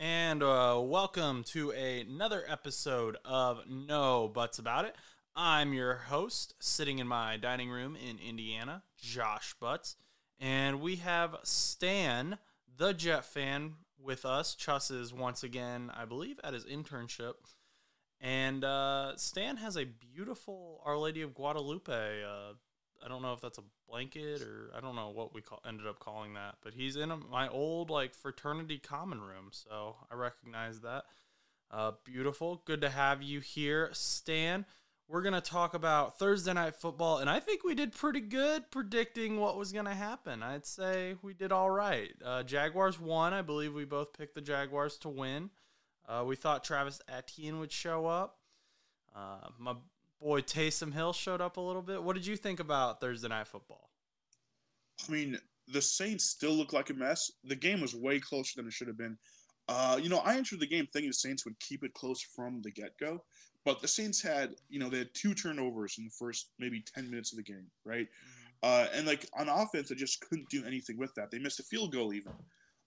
And uh, welcome to another episode of No Butts About It. I'm your host, sitting in my dining room in Indiana, Josh Butts. And we have Stan, the Jet fan, with us. Chuss is once again, I believe, at his internship. And uh, Stan has a beautiful Our Lady of Guadalupe. Uh, I don't know if that's a blanket or I don't know what we call, ended up calling that, but he's in a, my old like fraternity common room, so I recognize that. Uh, beautiful, good to have you here, Stan. We're gonna talk about Thursday night football, and I think we did pretty good predicting what was gonna happen. I'd say we did all right. Uh, Jaguars won. I believe we both picked the Jaguars to win. Uh, we thought Travis Etienne would show up. Uh, my boy Taysom Hill showed up a little bit. What did you think about Thursday night football? I mean, the Saints still look like a mess. The game was way closer than it should have been. Uh, you know, I entered the game thinking the Saints would keep it close from the get go, but the Saints had, you know, they had two turnovers in the first maybe 10 minutes of the game, right? Mm-hmm. Uh, and like on offense, they just couldn't do anything with that. They missed a field goal even.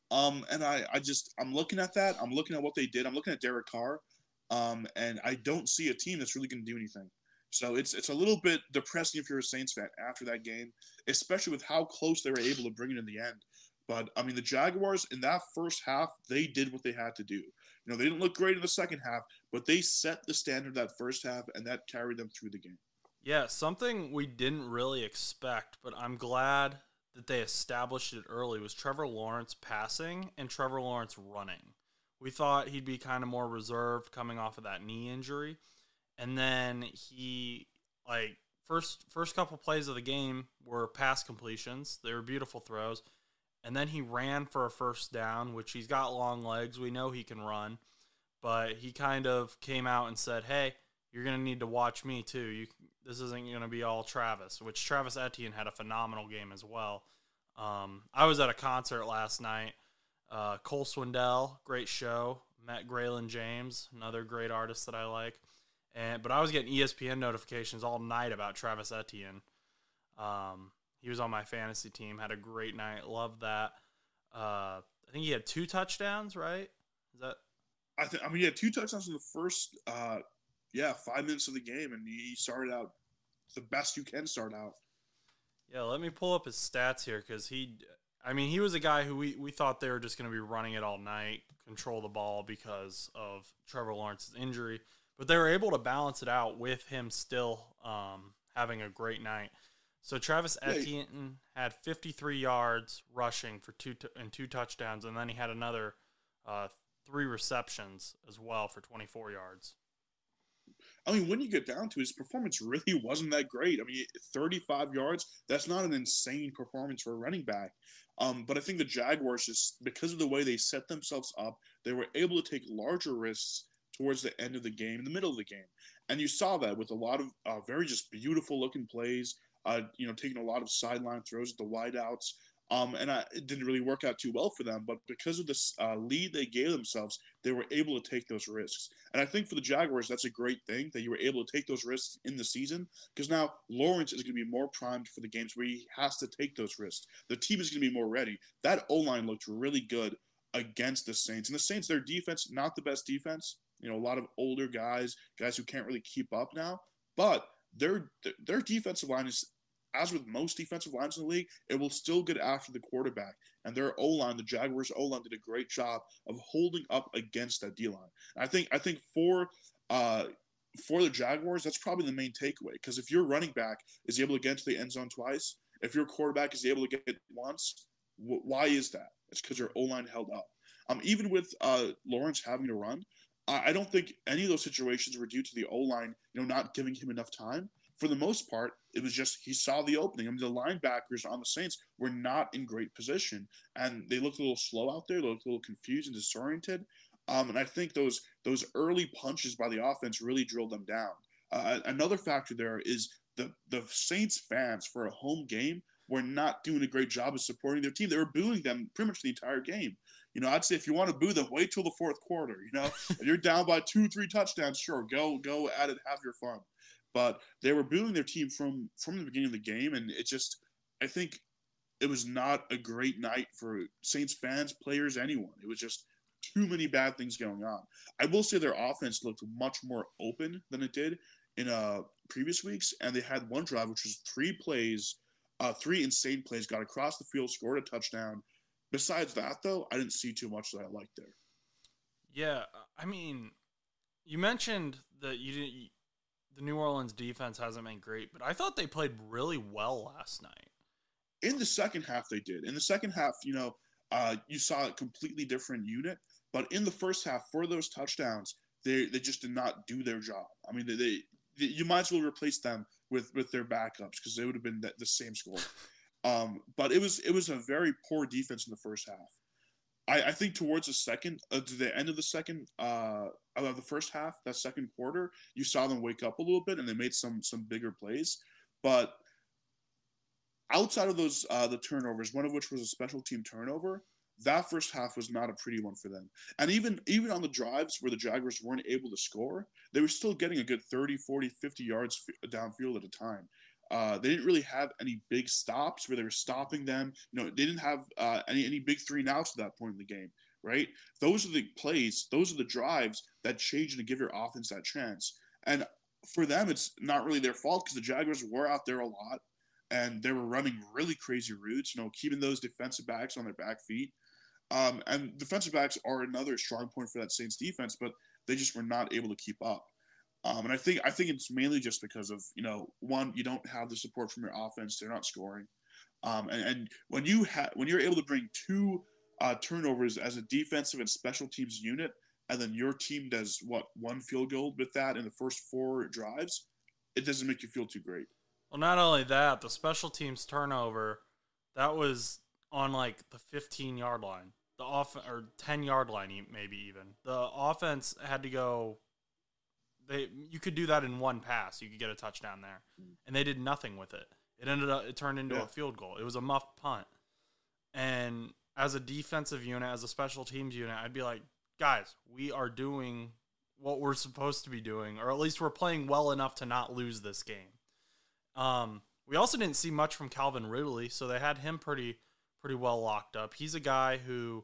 Um, and I, I just, I'm looking at that. I'm looking at what they did. I'm looking at Derek Carr. Um, and I don't see a team that's really going to do anything. So it's it's a little bit depressing if you're a Saints fan after that game, especially with how close they were able to bring it in the end. But I mean, the Jaguars in that first half, they did what they had to do. You know, they didn't look great in the second half, but they set the standard that first half, and that carried them through the game. Yeah, something we didn't really expect, but I'm glad that they established it early was Trevor Lawrence passing and Trevor Lawrence running. We thought he'd be kind of more reserved coming off of that knee injury and then he like first first couple plays of the game were pass completions. They were beautiful throws. And then he ran for a first down, which he's got long legs. We know he can run. But he kind of came out and said, "Hey, you're going to need to watch me too. You this isn't going to be all Travis." Which Travis Etienne had a phenomenal game as well. Um, I was at a concert last night. Uh, Cole Swindell, great show. Met Braylon James, another great artist that I like. And but I was getting ESPN notifications all night about Travis Etienne. Um, he was on my fantasy team. Had a great night. Loved that. Uh, I think he had two touchdowns. Right? Is that? I think. I mean, he had two touchdowns in the first. Uh, yeah, five minutes of the game, and he started out the best you can start out. Yeah, let me pull up his stats here because he. I mean, he was a guy who we, we thought they were just going to be running it all night, control the ball because of Trevor Lawrence's injury but they were able to balance it out with him still um, having a great night. So Travis Etienne had 53 yards rushing for two t- and two touchdowns, and then he had another uh, three receptions as well for 24 yards. I mean, when you get down to it, his performance, really wasn't that great. I mean, 35 yards, that's not an insane performance for a running back. Um, but I think the Jaguars, just because of the way they set themselves up, they were able to take larger risks towards the end of the game, in the middle of the game. And you saw that with a lot of uh, very just beautiful looking plays, uh, you know, taking a lot of sideline throws at the wideouts. Um, and I, it didn't really work out too well for them, but because of this uh, lead they gave themselves, they were able to take those risks. And I think for the Jaguars, that's a great thing that you were able to take those risks in the season because now Lawrence is going to be more primed for the games where he has to take those risks. The team is going to be more ready. That O line looked really good against the Saints. And the Saints, their defense, not the best defense, you know, a lot of older guys, guys who can't really keep up now. But their their defensive line is, as with most defensive lines in the league, it will still get after the quarterback. And their O line, the Jaguars O line, did a great job of holding up against that D line. I think I think for uh, for the Jaguars, that's probably the main takeaway. Because if your running back is able to get into the end zone twice, if your quarterback is able to get it once, wh- why is that? It's because your O line held up. Um, even with uh, Lawrence having to run, I don't think any of those situations were due to the O line, you know, not giving him enough time. For the most part, it was just he saw the opening. I mean, the linebackers on the Saints were not in great position, and they looked a little slow out there. They looked a little confused and disoriented. Um, and I think those those early punches by the offense really drilled them down. Uh, another factor there is the the Saints fans for a home game were not doing a great job of supporting their team. They were booing them pretty much the entire game. You know, I'd say if you want to boo them, wait till the fourth quarter. You know, if you're down by two, three touchdowns, sure, go go at it, have your fun. But they were booing their team from from the beginning of the game, and it just, I think, it was not a great night for Saints fans, players, anyone. It was just too many bad things going on. I will say their offense looked much more open than it did in uh, previous weeks, and they had one drive which was three plays, uh, three insane plays, got across the field, scored a touchdown. Besides that, though, I didn't see too much that I liked there. Yeah, I mean, you mentioned that you didn't. The New Orleans defense hasn't been great, but I thought they played really well last night. In the second half, they did. In the second half, you know, uh, you saw a completely different unit. But in the first half, for those touchdowns, they they just did not do their job. I mean, they, they you might as well replace them with with their backups because they would have been the, the same score. Um, but it was it was a very poor defense in the first half. I, I think towards the second, uh, to the end of the second, uh, of the first half, that second quarter, you saw them wake up a little bit and they made some some bigger plays. But outside of those, uh, the turnovers, one of which was a special team turnover, that first half was not a pretty one for them. And even even on the drives where the Jaguars weren't able to score, they were still getting a good 30, 40, 50 yards downfield at a time. Uh, they didn't really have any big stops where they were stopping them. You know, they didn't have uh, any any big three and outs at that point in the game, right? Those are the plays, those are the drives that change to give your offense that chance. And for them, it's not really their fault because the Jaguars were out there a lot and they were running really crazy routes. You know, keeping those defensive backs on their back feet. Um, and defensive backs are another strong point for that Saints defense, but they just were not able to keep up. Um, and I think I think it's mainly just because of you know one you don't have the support from your offense; they're not scoring. Um, and, and, when you when you're able to bring two uh, turnovers as a defensive and special teams unit, and then your team does what one field goal with that in the first four drives, it doesn't make you feel too great. Well, not only that, the special teams turnover that was on like the 15 yard line, the off or 10 yard line, maybe even the offense had to go they you could do that in one pass. You could get a touchdown there, mm. and they did nothing with it. It ended up it turned into yeah. a field goal. It was a muff punt, and as a defensive unit, as a special teams unit, I'd be like, guys, we are doing what we're supposed to be doing, or at least we're playing well enough to not lose this game. Um, we also didn't see much from Calvin Ridley, so they had him pretty pretty well locked up. He's a guy who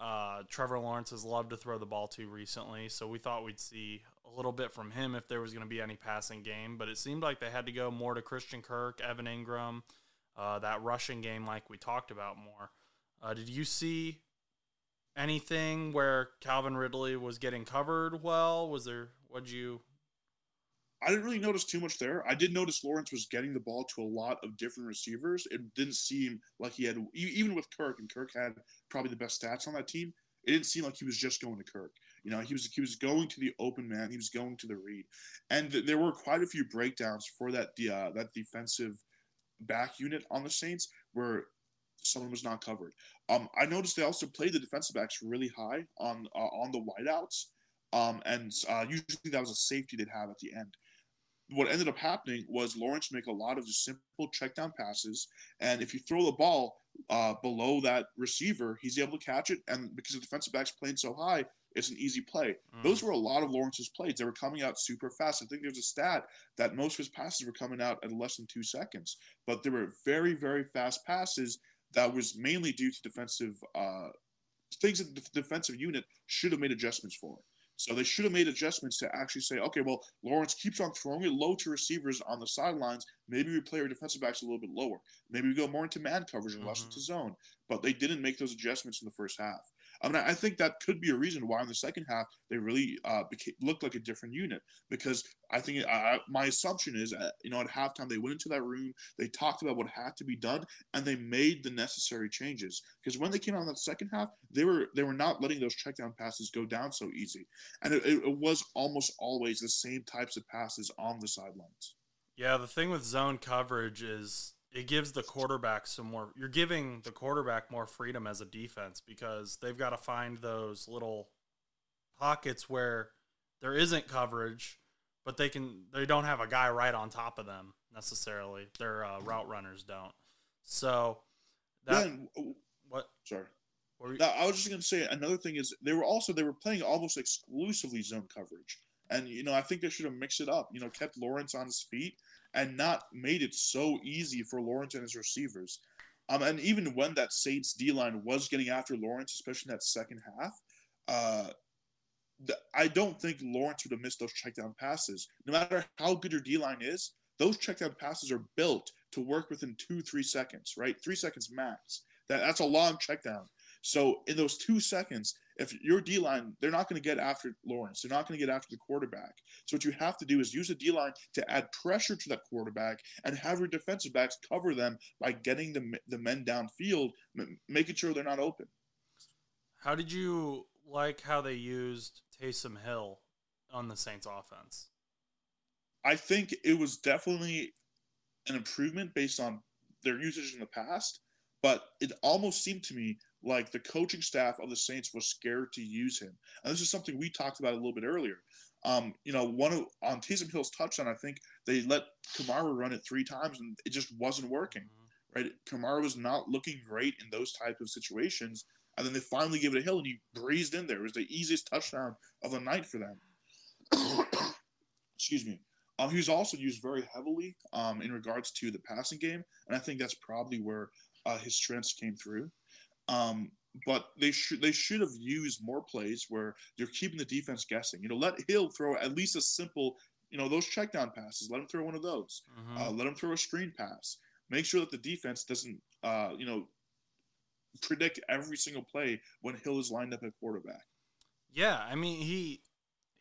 uh, Trevor Lawrence has loved to throw the ball to recently, so we thought we'd see a little bit from him if there was going to be any passing game. But it seemed like they had to go more to Christian Kirk, Evan Engram, uh, that rushing game, like we talked about more. Uh, did you see anything where Calvin Ridley was getting covered well? Was there, what'd you. I didn't really notice too much there. I did notice Lawrence was getting the ball to a lot of different receivers. It didn't seem like he had, even with Kirk, and Kirk had probably the best stats on that team. It didn't seem like he was just going to Kirk. You know, he was he was going to the open man. He was going to the read, and th- there were quite a few breakdowns for that uh, that defensive back unit on the Saints where someone was not covered. Um, I noticed they also played the defensive backs really high on uh, on the wideouts, um, and uh, usually that was a safety they'd have at the end. What ended up happening was Lawrence make a lot of just simple check down passes, and if you throw the ball uh, below that receiver, he's able to catch it, and because the defensive back's playing so high, it's an easy play. Mm. Those were a lot of Lawrence's plays. They were coming out super fast. I think there's a stat that most of his passes were coming out in less than two seconds, but there were very, very fast passes that was mainly due to defensive uh, things that the defensive unit should have made adjustments for. So they should have made adjustments to actually say, okay, well, Lawrence keeps on throwing it low to receivers on the sidelines. Maybe we play our defensive backs a little bit lower. Maybe we go more into man coverage and mm-hmm. less into zone. But they didn't make those adjustments in the first half. I mean, I think that could be a reason why in the second half they really uh, became, looked like a different unit because I think my assumption is, uh, you know, at halftime they went into that room, they talked about what had to be done, and they made the necessary changes. Because when they came out in the second half, they were they were not letting those checkdown passes go down so easy, and it, it was almost always the same types of passes on the sidelines. Yeah, the thing with zone coverage is it gives the quarterback some more you're giving the quarterback more freedom as a defense because they've got to find those little pockets where there isn't coverage but they can they don't have a guy right on top of them necessarily. Their uh, route runners don't. So that what? Sorry. I was just going to say another thing is they were also they were playing almost exclusively zone coverage, and you know I think they should have mixed it up. You know, kept Lawrence on his feet and not made it so easy for Lawrence and his receivers. Um, and even when that Saints D line was getting after Lawrence, especially in that second half, uh, I don't think Lawrence would have missed those checkdown passes. No matter how good your D line is, those checkdown passes are built to work within two, three seconds, right? Three seconds max. That, that's a long checkdown. So in those two seconds, if your D line, they're not going to get after Lawrence. They're not going to get after the quarterback. So what you have to do is use the D line to add pressure to that quarterback and have your defensive backs cover them by getting the the men downfield, making sure they're not open. How did you like how they used Taysom Hill on the Saints offense? I think it was definitely an improvement based on their usage in the past, but it almost seemed to me like the coaching staff of the Saints was scared to use him. And this is something we talked about a little bit earlier. Um, you know, one of, on Taysom Hill's touchdown, I think they let Kamara run it three times and it just wasn't working. Mm-hmm. Right? Kamara was not looking great in those type of situations. And then they finally gave it a Hill and he breezed in there. It was the easiest touchdown of the night for them. Excuse me. Um, he was also used very heavily um, in regards to the passing game, and I think that's probably where uh, his strengths came through. Um, but they should they should have used more plays where they're keeping the defense guessing. You know, let Hill throw at least a simple, you know, those check down passes. Let him throw one of those. Mm-hmm. Uh, let him throw a screen pass. Make sure that the defense doesn't, uh, you know, predict every single play when Hill is lined up at quarterback. Yeah, I mean he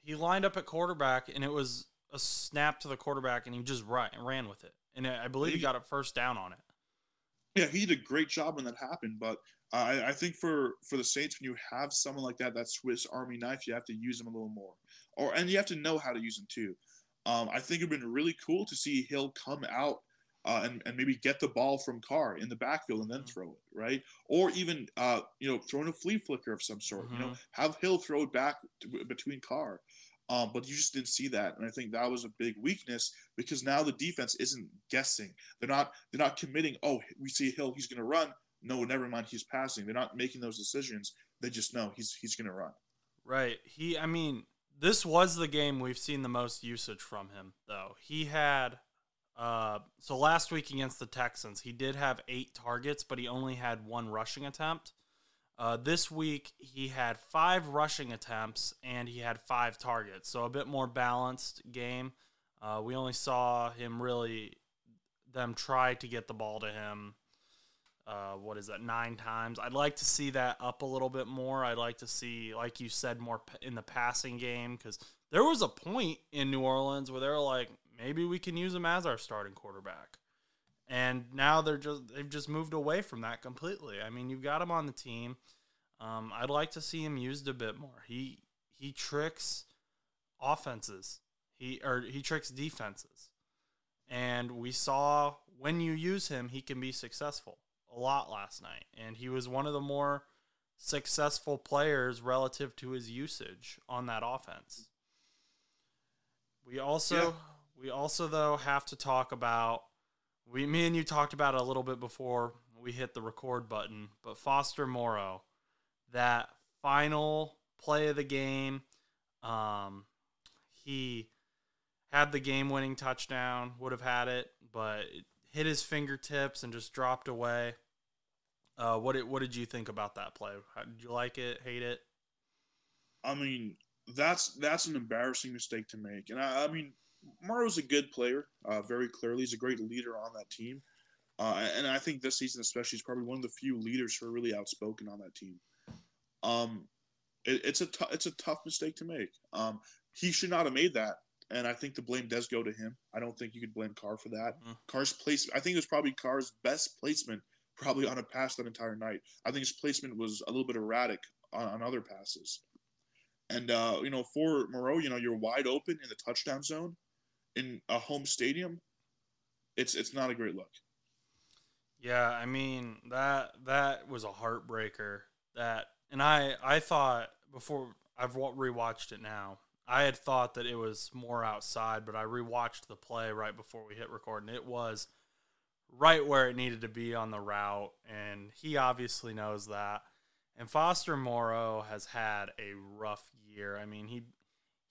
he lined up at quarterback and it was a snap to the quarterback and he just ran, ran with it. And I believe he, he got a first down on it. Yeah, he did a great job when that happened. But I, I think for for the Saints, when you have someone like that, that Swiss Army knife, you have to use them a little more, or and you have to know how to use them too. Um, I think it'd been really cool to see Hill come out uh, and, and maybe get the ball from Carr in the backfield and then mm-hmm. throw it, right? Or even, uh, you know, throwing a flea flicker of some sort, mm-hmm. you know, mm-hmm. have Hill throw it back to, between Carr. Um, but you just didn't see that, and I think that was a big weakness because now the defense isn't guessing. They're not they're not committing. Oh, we see Hill, he's going to run. No, never mind, he's passing. They're not making those decisions. They just know he's he's going to run. Right. He. I mean, this was the game we've seen the most usage from him, though. He had. Uh, so last week against the Texans, he did have eight targets, but he only had one rushing attempt. Uh, this week, he had five rushing attempts and he had five targets. So a bit more balanced game. Uh, we only saw him really, them try to get the ball to him. Uh, what is that, nine times? I'd like to see that up a little bit more. I'd like to see, like you said, more in the passing game because there was a point in New Orleans where they were like, maybe we can use him as our starting quarterback and now they're just they've just moved away from that completely. I mean, you've got him on the team. Um, I'd like to see him used a bit more. He he tricks offenses. He or he tricks defenses, and we saw when you use him, he can be successful a lot last night, and he was one of the more successful players relative to his usage on that offense. We also yeah. we also though have to talk about we, me and you talked about it a little bit before we hit the record button, but Foster Moreau, that final play of the game, um, he had the game-winning touchdown, would have had it, but it hit his fingertips and just dropped away. Uh, what did what did you think about that play? How, did you like it? Hate it? I mean, that's that's an embarrassing mistake to make, and I, I mean, Moreau's a good player, uh, very clearly. He's a great leader on that team. Uh, and I think this season, especially, he's probably one of the few leaders who are really outspoken on that team. Um, it, it's a t- it's a tough mistake to make. Um, he should not have made that, and I think the blame does go to him. I don't think you could blame Carr for that. Mm. Carr's place, I think it was probably Carr's best placement, probably on a pass that entire night. I think his placement was a little bit erratic on, on other passes. And uh, you know, for Moreau, you know, you're wide open in the touchdown zone in a home stadium, it's it's not a great look. Yeah, I mean that that was a heartbreaker. That and I I thought before I've rewatched it now. I had thought that it was more outside, but I rewatched the play right before we hit record, and it was right where it needed to be on the route, and he obviously knows that. And Foster Moreau has had a rough year. I mean, he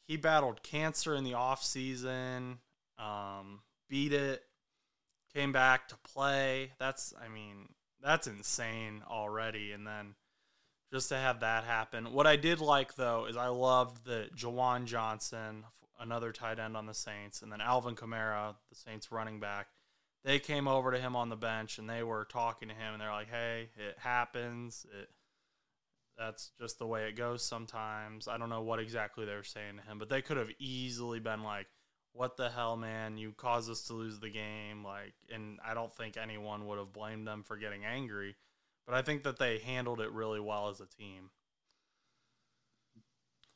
he battled cancer in the off season, um, beat it, came back to play. That's, I mean, that's insane already. And then just to have that happen. What I did like though is I loved that Juwan Johnson, another tight end on the Saints, and then Alvin Kamara, the Saints running back, they came over to him on the bench and they were talking to him and they're like, "Hey, it happens. It that's just the way it goes sometimes." I don't know what exactly they were saying to him, but they could have easily been like, "What the hell, man? You caused us to lose the game." Like, and I don't think anyone would have blamed them for getting angry but I think that they handled it really well as a team.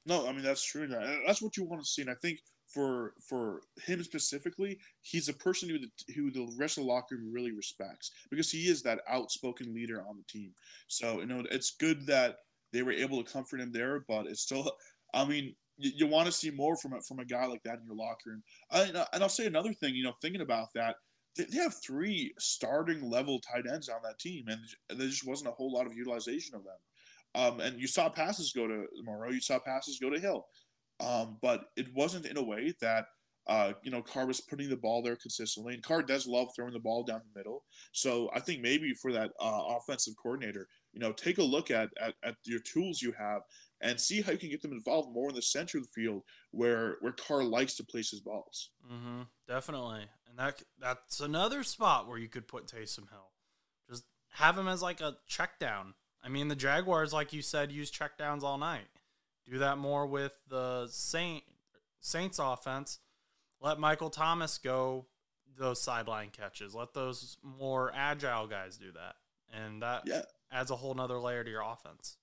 No, I mean that's true. That's what you want to see, and I think for for him specifically, he's a person who the, who the rest of the locker room really respects because he is that outspoken leader on the team. So you know it's good that they were able to comfort him there, but it's still. I mean, you, you want to see more from a, from a guy like that in your locker room. I, and I'll say another thing. You know, thinking about that, they have three starting level tight ends on that team, and there just wasn't a whole lot of utilization of them. Um, and you saw passes go to Moreau, you saw passes go to Hill, um, but it wasn't in a way that uh, you know Carr was putting the ball there consistently. And Carr does love throwing the ball down the middle, so I think maybe for that uh, offensive coordinator, you know, take a look at, at at your tools you have and see how you can get them involved more in the center of the field where where Carr likes to place his balls. Mm-hmm, definitely, and that that's another spot where you could put Taysom Hill. Just have him as like a check down. I mean, the Jaguars, like you said, use check downs all night. Do that more with the Saint Saints offense. Let Michael Thomas go those sideline catches. Let those more agile guys do that, and that yeah. adds a whole nother layer to your offense.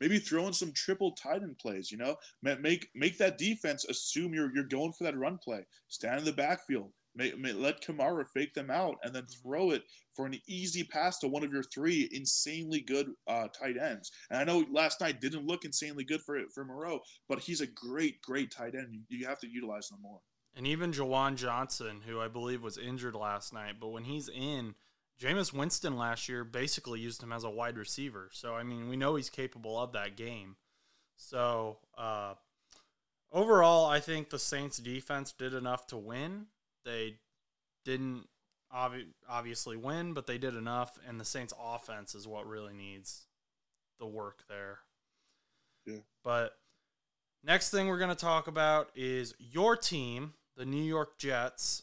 Maybe throw in some triple tight end plays. You know, make make that defense assume you're you're going for that run play. Stand in the backfield. Let Kamara fake them out and then throw it for an easy pass to one of your three insanely good uh, tight ends. And I know last night didn't look insanely good for for Moreau, but he's a great, great tight end. You, you have to utilize them more. And even Juwan Johnson, who I believe was injured last night, but when he's in, Jameis Winston last year basically used him as a wide receiver. So, I mean, we know he's capable of that game. So, uh, overall, I think the Saints defense did enough to win. They didn't obvi- obviously win, but they did enough. And the Saints offense is what really needs the work there. Yeah. But next thing we're going to talk about is your team, the New York Jets,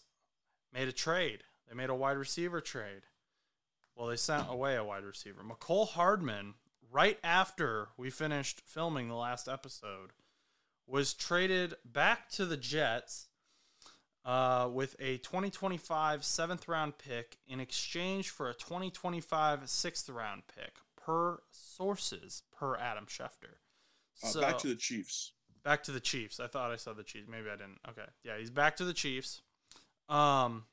made a trade. They made a wide receiver trade. Well, they sent away a wide receiver. Mecole Hardman, right after we finished filming the last episode, was traded back to the Jets uh, with a 2025 seventh round pick in exchange for a 2025 sixth round pick, per sources, per Adam Schefter. So, uh, back to the Chiefs. Back to the Chiefs. I thought I saw the Chiefs. Maybe I didn't. Okay. Yeah, he's back to the Chiefs. Um,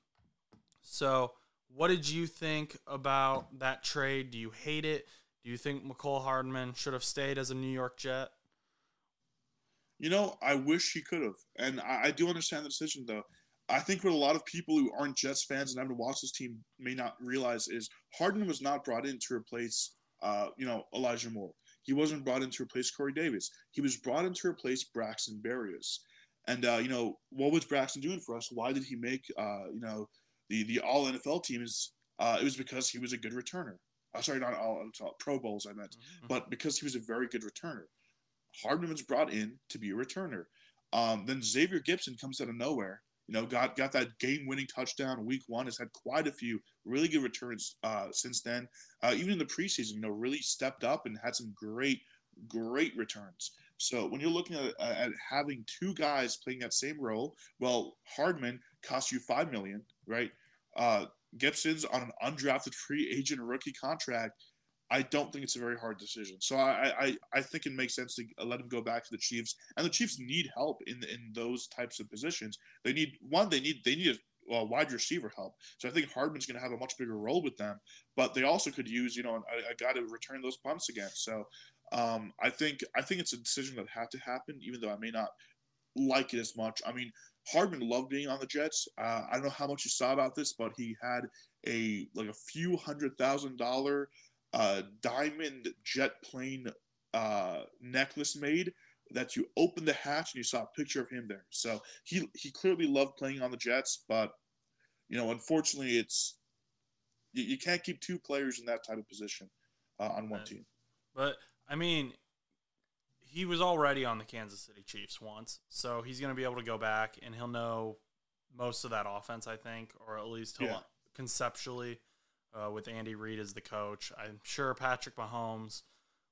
so what did you think about that trade? Do you hate it? Do you think Mecole Hardman should have stayed as a New York Jet? You know, I wish he could have. And I, I, do understand the decision, though. I think what a lot of people who aren't Jets fans and haven't watched this team may not realize is Hardman was not brought in to replace, uh, you know, Elijah Moore. He wasn't brought in to replace Corey Davis. He was brought in to replace Braxton Berrios. And, uh, you know, what was Braxton doing for us? Why did he make, uh, you know, the the All NFL teams, uh, it was because he was a good returner. Uh, sorry, not all NFL, Pro Bowls I meant, mm-hmm. but because he was a very good returner. Hardman was brought in to be a returner. Um, then Xavier Gipson comes out of nowhere. You know, got got that game-winning touchdown week one. Has had quite a few really good returns uh, since then. Uh, even in the preseason, you know, really stepped up and had some great, great returns. So when you're looking at, at having two guys playing that same role, well, Hardman cost you five million, right? Uh, Gipson's on an undrafted free agent rookie contract. I don't think it's a very hard decision. So I, I, I think it makes sense to let him go back to the Chiefs. And the Chiefs need help in in those types of positions. They need one. They need they need a, wide receiver help. So I think Hardman's going to have a much bigger role with them. But they also could use you know a, a guy to return those punts again. So um, I think I think it's a decision that had to happen, even though I may not like it as much. I mean, Hardman loved being on the Jets. Uh, I don't know how much you saw about this, but he had a like a few hundred thousand dollar uh, diamond jet plane uh, necklace made that you open the hatch and you saw a picture of him there. So he he clearly loved playing on the Jets, but you know, unfortunately, it's you, you can't keep two players in that type of position uh, on one team. But I mean, he was already on the Kansas City Chiefs once, so he's going to be able to go back and he'll know most of that offense, I think, or at least he'll Yeah. conceptually uh, with Andy Reid as the coach. I'm sure Patrick Mahomes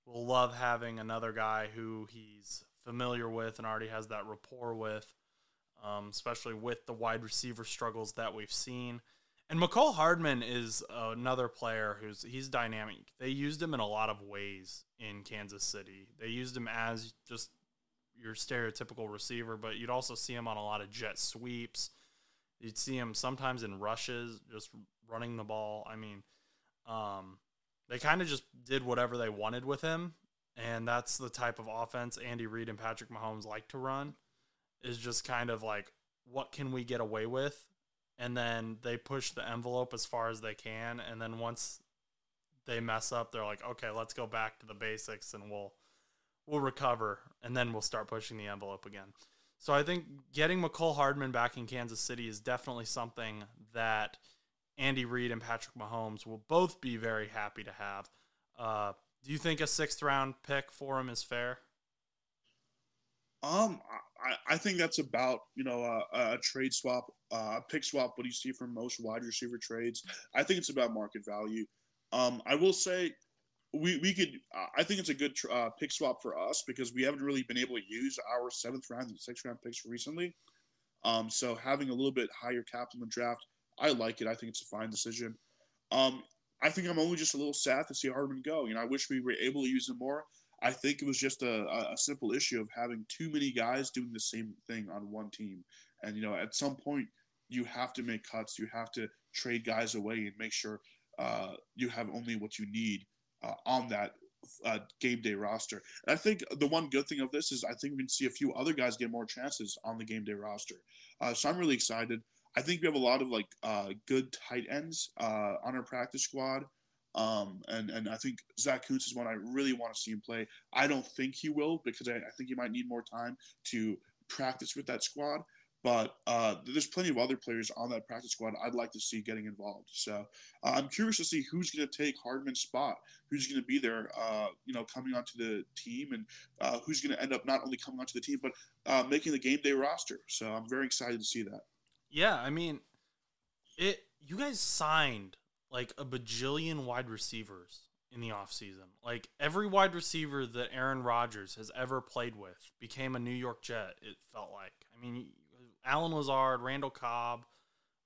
will love having another guy who he's familiar with and already has that rapport with, um, especially with the wide receiver struggles that we've seen. And Mecole Hardman is another player who's he's dynamic. They used him in a lot of ways in Kansas City. They used him as just your stereotypical receiver, but you'd also see him on a lot of jet sweeps. You'd see him sometimes in rushes, just running the ball. I mean, um, they kind of just did whatever they wanted with him, and that's the type of offense Andy Reid and Patrick Mahomes like to run. Is just kind of like, what can we get away with? And then they push the envelope as far as they can, and then once they mess up, they're like, okay, let's go back to the basics, and we'll we'll recover, and then we'll start pushing the envelope again. So I think getting Mecole Hardman back in Kansas City is definitely something that Andy Reid and Patrick Mahomes will both be very happy to have. Uh, do you think a sixth round pick for him is fair? Um, I, I think that's about you know a, a trade swap, uh, a pick swap. What do you see from most wide receiver trades? I think it's about market value. Um, I will say we we could. Uh, I think it's a good uh, pick swap for us because we haven't really been able to use our seventh round and sixth round picks recently. Um, so having a little bit higher cap in the draft, I like it. I think it's a fine decision. Um, I think I'm only just a little sad to see Hardman go. You know, I wish we were able to use him more. I think it was just a, a simple issue of having too many guys doing the same thing on one team. And, you know, at some point, you have to make cuts. You have to trade guys away and make sure uh, you have only what you need uh, on that uh, game day roster. And I think the one good thing of this is I think we can see a few other guys get more chances on the game day roster. Uh, so I'm really excited. I think we have a lot of like uh, good tight ends uh, on our practice squad. Um, and, and I think Zach Kuntz is one I really want to see him play. I don't think he will because I, I think he might need more time to practice with that squad. But uh, there's plenty of other players on that practice squad I'd like to see getting involved. So uh, I'm curious to see who's going to take Hardman's spot, who's going to be there, uh, you know, coming onto the team, and uh, who's going to end up not only coming onto the team but uh, making the game day roster. So I'm very excited to see that. Yeah, I mean, it. You guys signed like a bajillion wide receivers in the offseason. Like every wide receiver that Aaron Rodgers has ever played with became a New York Jet, it felt like. I mean, Allen Lazard, Randall Cobb,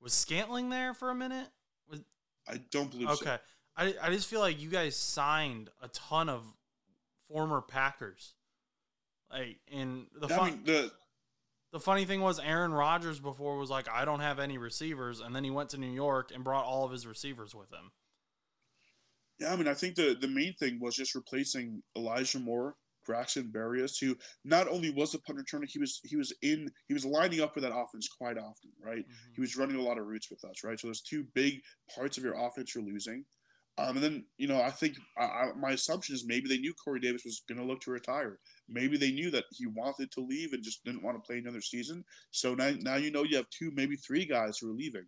was Scantling there for a minute? Was I don't believe Okay. so. I I just feel like you guys signed a ton of former Packers. Like in the I fun, mean, the the funny thing was Aaron Rodgers before was like, I don't have any receivers, and then he went to New York and brought all of his receivers with him. Yeah, I mean, I think the the main thing was just replacing Elijah Moore, Braxton Berrios, who not only was the punt returner, he was he was in he was lining up with that offense quite often, right? Mm-hmm. He was running a lot of routes with us, right? So there's two big parts of your offense you're losing. Um, and then you know, I think I, I, my assumption is maybe they knew Corey Davis was going to look to retire. Maybe they knew that he wanted to leave and just didn't want to play another season. So now, now you know you have two, maybe three guys who are leaving.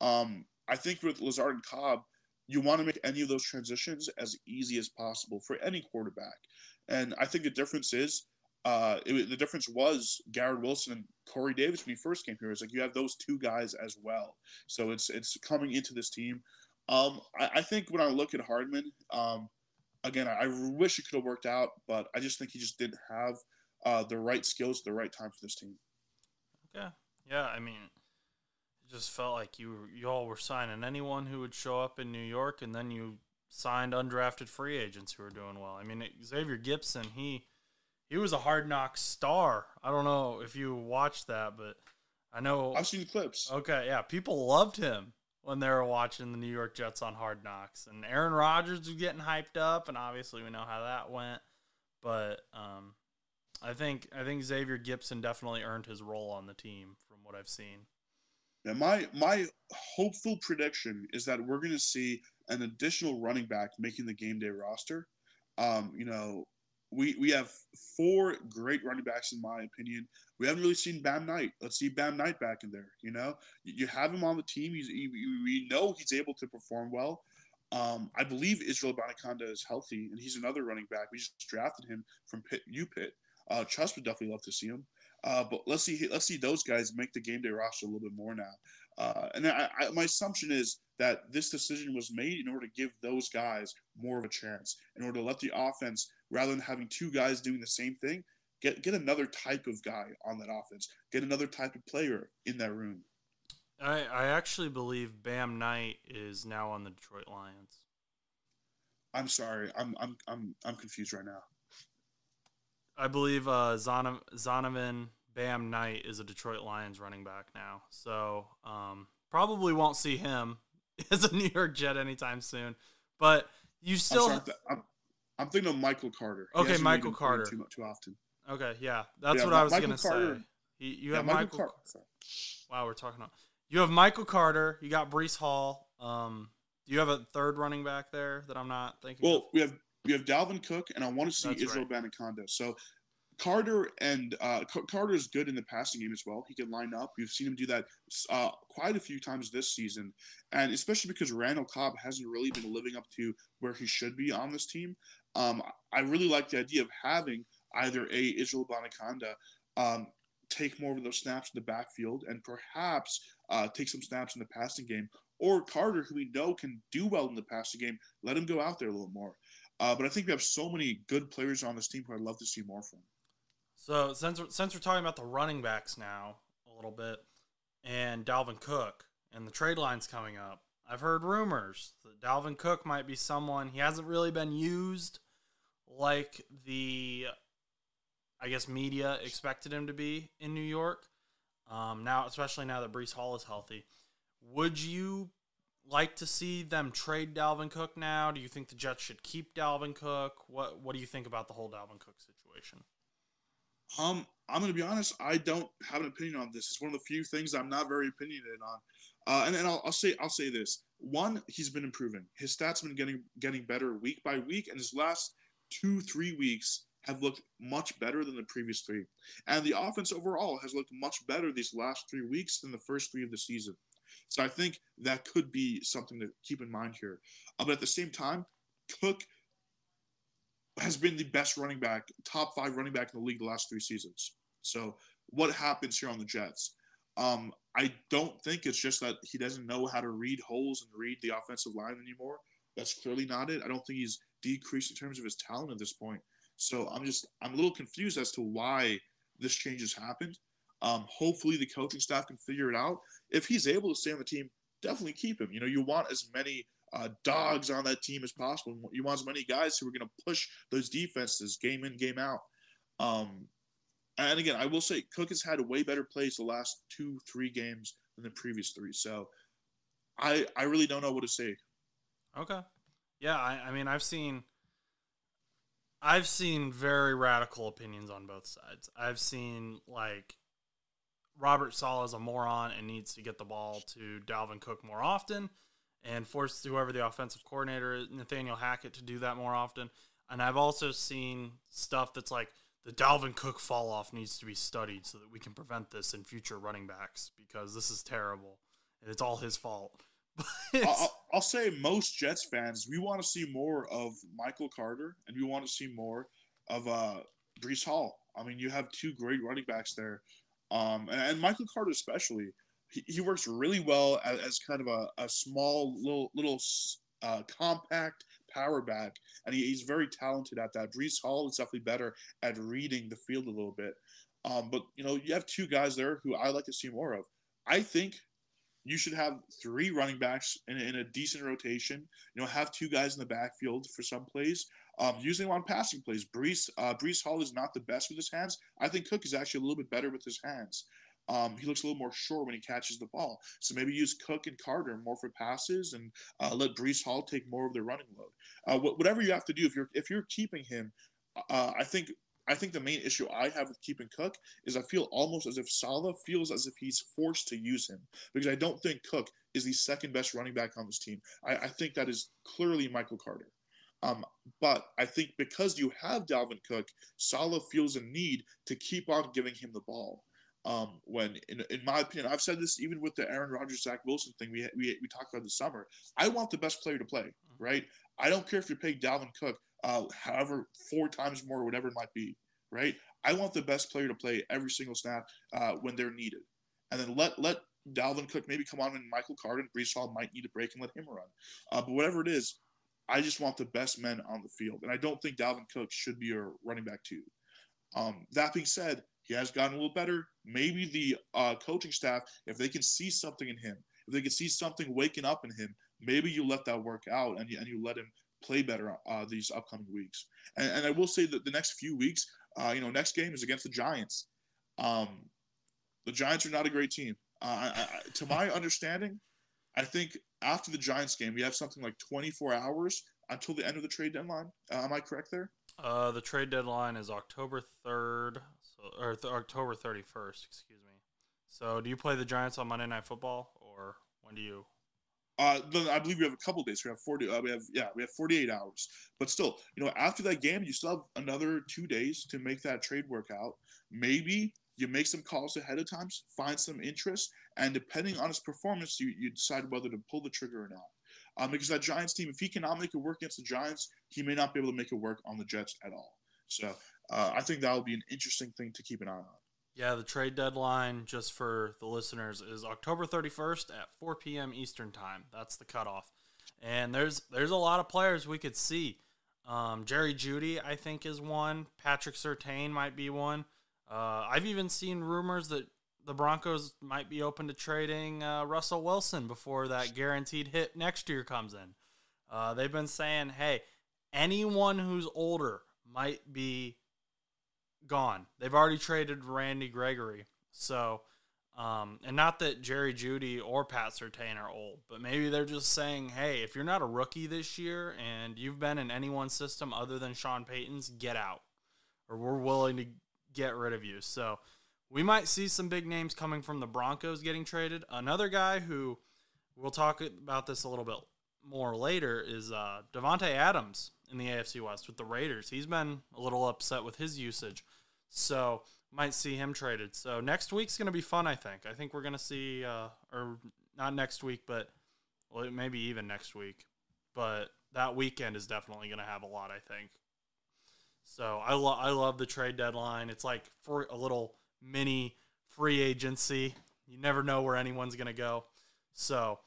Um, I think with Lazard and Cobb, you want to make any of those transitions as easy as possible for any quarterback. And I think the difference is, uh, it, the difference was Garrett Wilson and Corey Davis when he first came here. It's like you have those two guys as well. So it's it's coming into this team. Um, I, I think when I look at Hardman, um, again, I, I wish it could have worked out, but I just think he just didn't have uh, the right skills at the right time for this team. Okay. Yeah, I mean, it just felt like you you all were signing anyone who would show up in New York, and then you signed undrafted free agents who were doing well. I mean, Xavier Gipson, he he was a hard knock star. I don't know if you watched that, but I know. I've seen the clips. Okay, yeah, people loved him when they were watching the New York Jets on Hard Knocks, and Aaron Rodgers was getting hyped up, and obviously we know how that went. But um, I think I think Xavier Gipson definitely earned his role on the team from what I've seen. Now, my my hopeful prediction is that we're going to see an additional running back making the game day roster. Um, you know, we we have four great running backs in my opinion. We haven't really seen Bam Knight. Let's see Bam Knight back in there. You know, you have him on the team. He's he, we know he's able to perform well. Um, I believe Israel Abanikanda is healthy, and he's another running back. We just drafted him from Pitt, U Pitt. Uh, Trust would definitely love to see him. Uh, but let's see, let's see those guys make the game day roster a little bit more now. Uh, and I, I, my assumption is that this decision was made in order to give those guys more of a chance, in order to let the offense, rather than having two guys doing the same thing, get get another type of guy on that offense, get another type of player in that room. I, I actually believe Bam Knight is now on the Detroit Lions. I'm sorry, I'm I'm I'm I'm confused right now. I believe uh, Zonovan, Zonovan Bam Knight is a Detroit Lions running back now, so um, probably won't see him as a New York Jet anytime soon. But you still. I'm, sorry, I'm, I'm thinking of Michael Carter. Okay, Michael Carter. Too, too often. Okay, yeah, that's yeah, what I was gonna Carter, say. You, you yeah, have Michael. Michael Car- wow, we're talking about. You have Michael Carter. You got Breece Hall. Um, do you have a third running back there that I'm not thinking? Well, of? we have we have Dalvin Cook, and I want to see That's Israel right. Abanikanda. So Carter and uh, Carter is good in the passing game as well. He can line up. We've seen him do that uh, quite a few times this season, and especially because Randall Cobb hasn't really been living up to where he should be on this team. Um, I really like the idea of having either a Israel Abanikanda um, take more of those snaps in the backfield and perhaps uh, take some snaps in the passing game, or Carter, who we know can do well in the passing game, let him go out there a little more. Uh, but I think we have so many good players on this team who I'd love to see more from. So since we're, since we're talking about the running backs now a little bit, and Dalvin Cook and the trade lines coming up, I've heard rumors that Dalvin Cook might be someone he hasn't really been used like the I guess media expected him to be in New York. Um, now, especially now that Breece Hall is healthy, would you like to see them trade Dalvin Cook now? Do you think the Jets should keep Dalvin Cook? What What do you think about the whole Dalvin Cook situation? Um, I'm going to be honest. I don't have an opinion on this. It's one of the few things I'm not very opinionated on. Uh, and then I'll, I'll, say I'll say this: one, he's been improving. His stats have been getting getting better week by week, and his last two three weeks have looked much better than the previous three. And the offense overall has looked much better these last three weeks than the first three of the season. So I think that could be something to keep in mind here. Uh, but at the same time, Cook has been the best running back, top five running back in the league the last three seasons. So what happens here on the Jets? Um, I don't think it's just that he doesn't know how to read holes and read the offensive line anymore. That's clearly not it. I don't think he's decreased in terms of his talent at this point. So I'm just I'm a little confused as to why this change has happened. Um, hopefully the coaching staff can figure it out. If he's able to stay on the team, definitely keep him. You know, you want as many uh, dogs on that team as possible. You want as many guys who are going to push those defenses game in, game out. Um, and again, I will say Cook has had a way better plays the last two, three games than the previous three. So I I really don't know what to say. Okay. Yeah, I, I mean I've seen I've seen very radical opinions on both sides. I've seen like Robert Saleh is a moron and needs to get the ball to Dalvin Cook more often and force whoever the offensive coordinator is, Nathaniel Hackett, to do that more often. And I've also seen stuff that's like the Dalvin Cook fall off needs to be studied so that we can prevent this in future running backs because this is terrible and it's all his fault. I'll, I'll, say most Jets fans, we want to see more of Michael Carter and we want to see more of uh, Breece Hall. I mean, you have two great running backs there, um, and, and, Michael Carter especially. He, he works really well as, as kind of a, a small little little uh, compact power back, and he, he's very talented at that. Breece Hall is definitely better at reading the field a little bit. Um, but you know, you have two guys there who I like to see more of. I think you should have three running backs in, in a decent rotation. You know, have two guys in the backfield for some plays. Um, using on passing plays. Breece uh, Breece Hall is not the best with his hands. I think Cook is actually a little bit better with his hands. Um, he looks a little more sure when he catches the ball. So maybe use Cook and Carter more for passes, and uh, let Breece Hall take more of the running load. Uh, wh- whatever you have to do, if you're if you're keeping him, uh, I think I think the main issue I have with keeping Cook is I feel almost as if Saleh feels as if he's forced to use him because I don't think Cook is the second best running back on this team. I, I think that is clearly Michael Carter. Um, but I think because you have Dalvin Cook, Saleh feels a need to keep on giving him the ball. Um, when in, in my opinion, I've said this even with the Aaron Rodgers Zach Wilson thing we we we talked about this summer. I want the best player to play, mm-hmm. right? I don't care if you're paying Dalvin Cook, uh, however four times more, whatever it might be, right? I want the best player to play every single snap uh, when they're needed, and then let let Dalvin Cook maybe come on when Michael Carter and Breece Hall might need a break and let him run. Uh, but whatever it is, I just want the best men on the field, and I don't think Dalvin Cook should be a running back too. Um, that being said, he has gotten a little better. Maybe the uh, coaching staff, if they can see something in him, if they can see something waking up in him, maybe you let that work out and you, and you let him play better uh, these upcoming weeks. And, and, I will say that the next few weeks, uh, you know, next game is against the Giants. Um, the Giants are not a great team. Uh, I, I, to my understanding, I think after the Giants game, we have something like 24 hours until the end of the trade deadline. Uh, am I correct there? Uh, the trade deadline is October 3rd, so, or th- October 31st, excuse me. So, do you play the Giants on Monday Night Football, or when do you? Uh, I believe we have a couple days. We have forty. Uh, we have yeah, we have forty-eight hours. But still, you know, after that game, you still have another two days to make that trade work out. Maybe you make some calls ahead of times, find some interest, and depending on his performance, you, you decide whether to pull the trigger or not. Um, because that Giants team, if he cannot make it work against the Giants, he may not be able to make it work on the Jets at all. So uh, I think that will be an interesting thing to keep an eye on. Yeah, the trade deadline, just for the listeners, is October 31st at 4 p.m. Eastern Time. That's the cutoff. And there's there's a lot of players we could see. Um, Jerry Jeudy, I think, is one. Patrick Surtain might be one. Uh, I've even seen rumors that the Broncos might be open to trading uh, Russell Wilson before that guaranteed hit next year comes in. Uh, they've been saying, hey, anyone who's older might be gone. They've already traded Randy Gregory. So, um, and not that Jerry Jeudy or Pat Surtain are old, but maybe they're just saying, hey, if you're not a rookie this year and you've been in anyone's system other than Sean Payton's, get out. Or we're willing to get rid of you. So we might see some big names coming from the Broncos getting traded. Another guy who we'll talk about this a little bit more later is uh, Davante Adams in the AFC West with the Raiders. He's been a little upset with his usage, so might see him traded. So next week's going to be fun. I think. I think we're going to see, uh, or not next week, but well, maybe even next week. But that weekend is definitely going to have a lot. I think. So I I love the trade deadline. It's like for a little mini free agency. You never know where anyone's going to go. So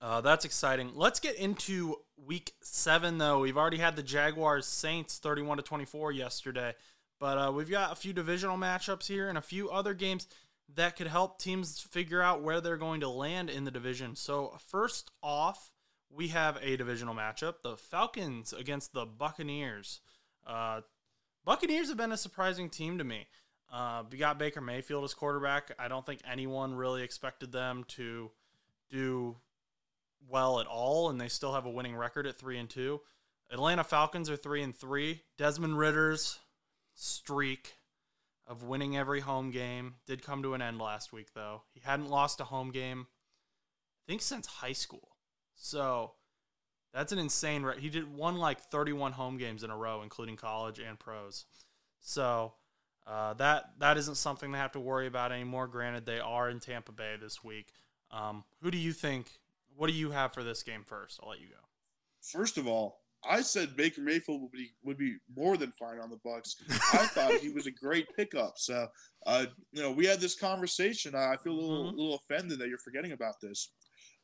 uh, that's exciting. Let's get into week seven, though. We've already had the Jaguars Saints 31 to 24 yesterday, but uh, we've got a few divisional matchups here and a few other games that could help teams figure out where they're going to land in the division. So, first off, we have a divisional matchup the Falcons against the Buccaneers. Uh, Buccaneers have been a surprising team to me. Uh, we got Baker Mayfield as quarterback. I don't think anyone really expected them to do well at all, and they still have a winning record at three and two. Atlanta Falcons are three and three. Desmond Ridder's streak of winning every home game did come to an end last week, though. He hadn't lost a home game, I think, since high school. So that's an insane. Re- he did won like 31 home games in a row, including college and pros. So uh, that that isn't something they have to worry about anymore. Granted, they are in Tampa Bay this week. Um, who do you think? What do you have for this game first? I'll let you go. First of all, I said Baker Mayfield would be would be more than fine on the Bucks. I thought he was a great pickup. So, uh, you know, we had this conversation. I feel a little mm-hmm. little offended that you're forgetting about this.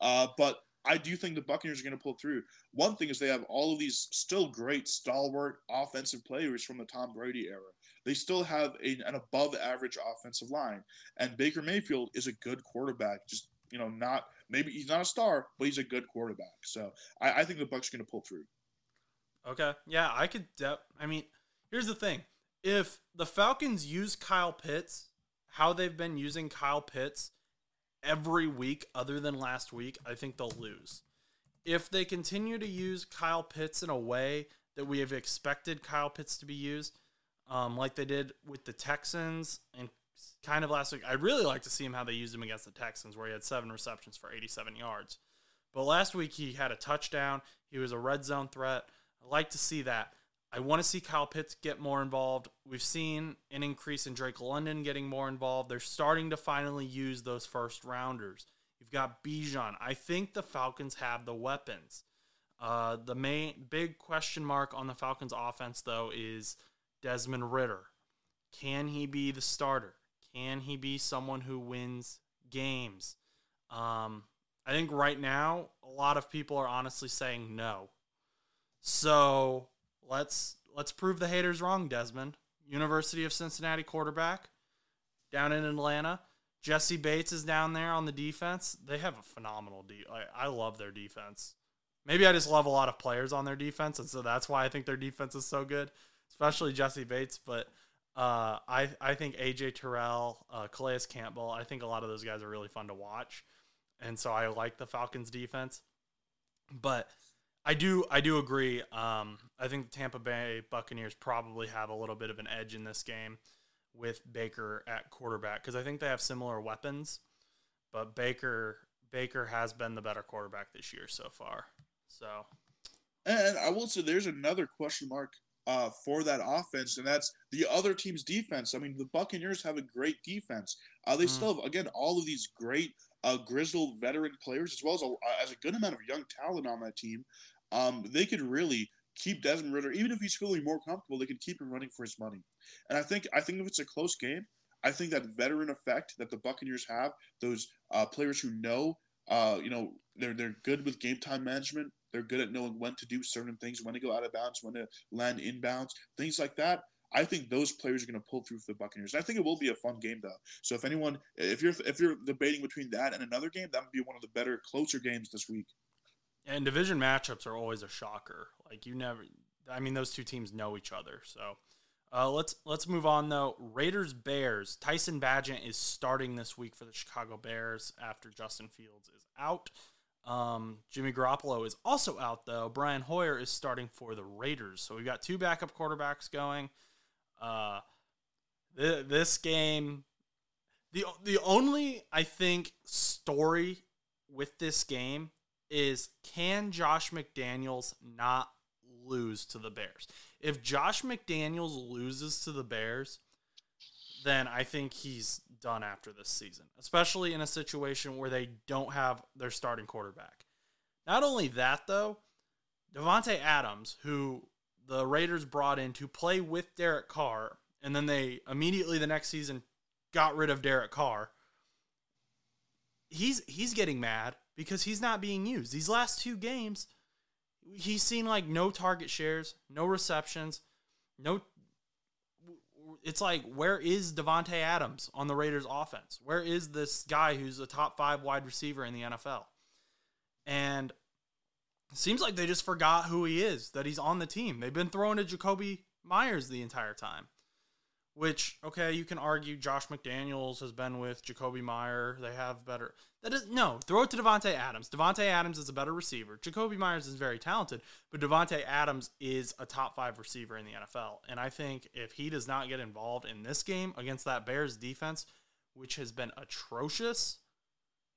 Uh, but I do think the Buccaneers are going to pull through. One thing is they have all of these still great stalwart offensive players from the Tom Brady era they still have a, an above average offensive line. And Baker Mayfield is a good quarterback. Just, you know, not maybe he's not a star, but he's a good quarterback. So I, I think the Bucks are going to pull through. Okay. Yeah, I could. De- I mean, here's the thing: if the Falcons use Kyle Pitts, how they've been using Kyle Pitts every week, other than last week, I think they'll lose. If they continue to use Kyle Pitts in a way that we have expected Kyle Pitts to be used, um, like they did with the Texans and kind of last week. I'd really like to see him how they used him against the Texans, where he had seven receptions for 87 yards. But last week he had a touchdown. He was a red zone threat. I like to see that. I want to see Kyle Pitts get more involved. We've seen an increase in Drake London getting more involved. They're starting to finally use those first rounders. You've got Bijan. I think the Falcons have the weapons. Uh, the main big question mark on the Falcons offense though is Desmond Ridder. Can he be the starter? Can he be someone who wins games? Um, I think right now a lot of people are honestly saying no. So let's let's prove the haters wrong, Desmond. University of Cincinnati quarterback down in Atlanta. Jessie Bates is down there on the defense. They have a phenomenal de- I, I love their defense. Maybe I just love a lot of players on their defense, and so that's why I think their defense is so good, especially Jessie Bates. But uh, I I think AJ Terrell, uh, Calais Campbell, I think a lot of those guys are really fun to watch, and so I like the Falcons defense. But I do I do agree. Um, I think the Tampa Bay Buccaneers probably have a little bit of an edge in this game with Baker at quarterback because I think they have similar weapons, but Baker Baker has been the better quarterback this year so far. So, and I will say there's another question mark uh, for that offense, and that's the other team's defense. I mean, the Buccaneers have a great defense. Uh, they mm. still have again all of these great uh, grizzled veteran players as well as a, as a good amount of young talent on that team um, they could really keep Desmond Ridder, even if he's feeling more comfortable, they could keep him running for his money. And I think I think if it's a close game, I think that veteran effect that the Buccaneers have, those uh, players who know, uh, you know, they're they're good with game time management. They're good at knowing when to do certain things, when to go out of bounds, when to land inbounds, things like that. I think those players are going to pull through for the Buccaneers. I think it will be a fun game though. So if anyone, if you're if you're debating between that and another game, that would be one of the better, closer games this week. And division matchups are always a shocker. Like you never I mean those two teams know each other. So uh, let's let's move on though. Raiders Bears. Tyson Bagent is starting this week for the Chicago Bears after Justin Fields is out. Um, Jimmy Garoppolo is also out though. Brian Hoyer is starting for the Raiders. So we've got two backup quarterbacks going. Uh, th- this game, the the only I think story with this game is can Josh McDaniels not lose to the Bears? If Josh McDaniels loses to the Bears, then I think he's done after this season, especially in a situation where they don't have their starting quarterback. Not only that, though, Davante Adams, who the Raiders brought in to play with Derek Carr, and then they immediately the next season got rid of Derek Carr. He's he's getting mad because he's not being used. These last two games, he's seen like no target shares, no receptions, no. It's like where is Davante Adams on the Raiders' offense? Where is this guy who's a top five wide receiver in the NFL? And seems like they just forgot who he is, that he's on the team. They've been throwing to Jakobi Meyers the entire time. Which okay, you can argue Josh McDaniels has been with Jakobi Meyer. They have better. That is no throw it to Davante Adams. Davante Adams is a better receiver. Jakobi Meyers is very talented, but Davante Adams is a top five receiver in the NFL. And I think if he does not get involved in this game against that Bears defense, which has been atrocious,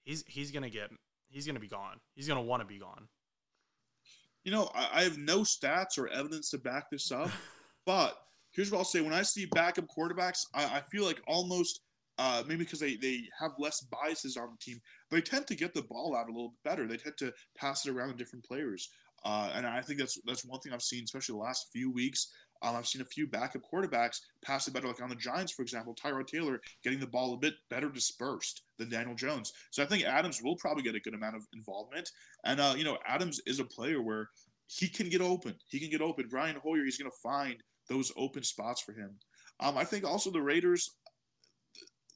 he's he's gonna get he's gonna be gone. He's gonna want to be gone. You know, I, I have no stats or evidence to back this up, but here's what I'll say: when I see backup quarterbacks, I, I feel like almost uh, maybe because they, they have less biases on the team, they tend to get the ball out a little bit better. They tend to pass it around to different players, uh, and I think that's that's one thing I've seen, especially the last few weeks. Um, I've seen a few backup quarterbacks pass it better, like on the Giants, for example. Tyrod Taylor getting the ball a bit better dispersed than Daniel Jones. So I think Adams will probably get a good amount of involvement. And uh, you know, Adams is a player where he can get open. He can get open. Brian Hoyer, he's going to find those open spots for him. Um, I think also the Raiders,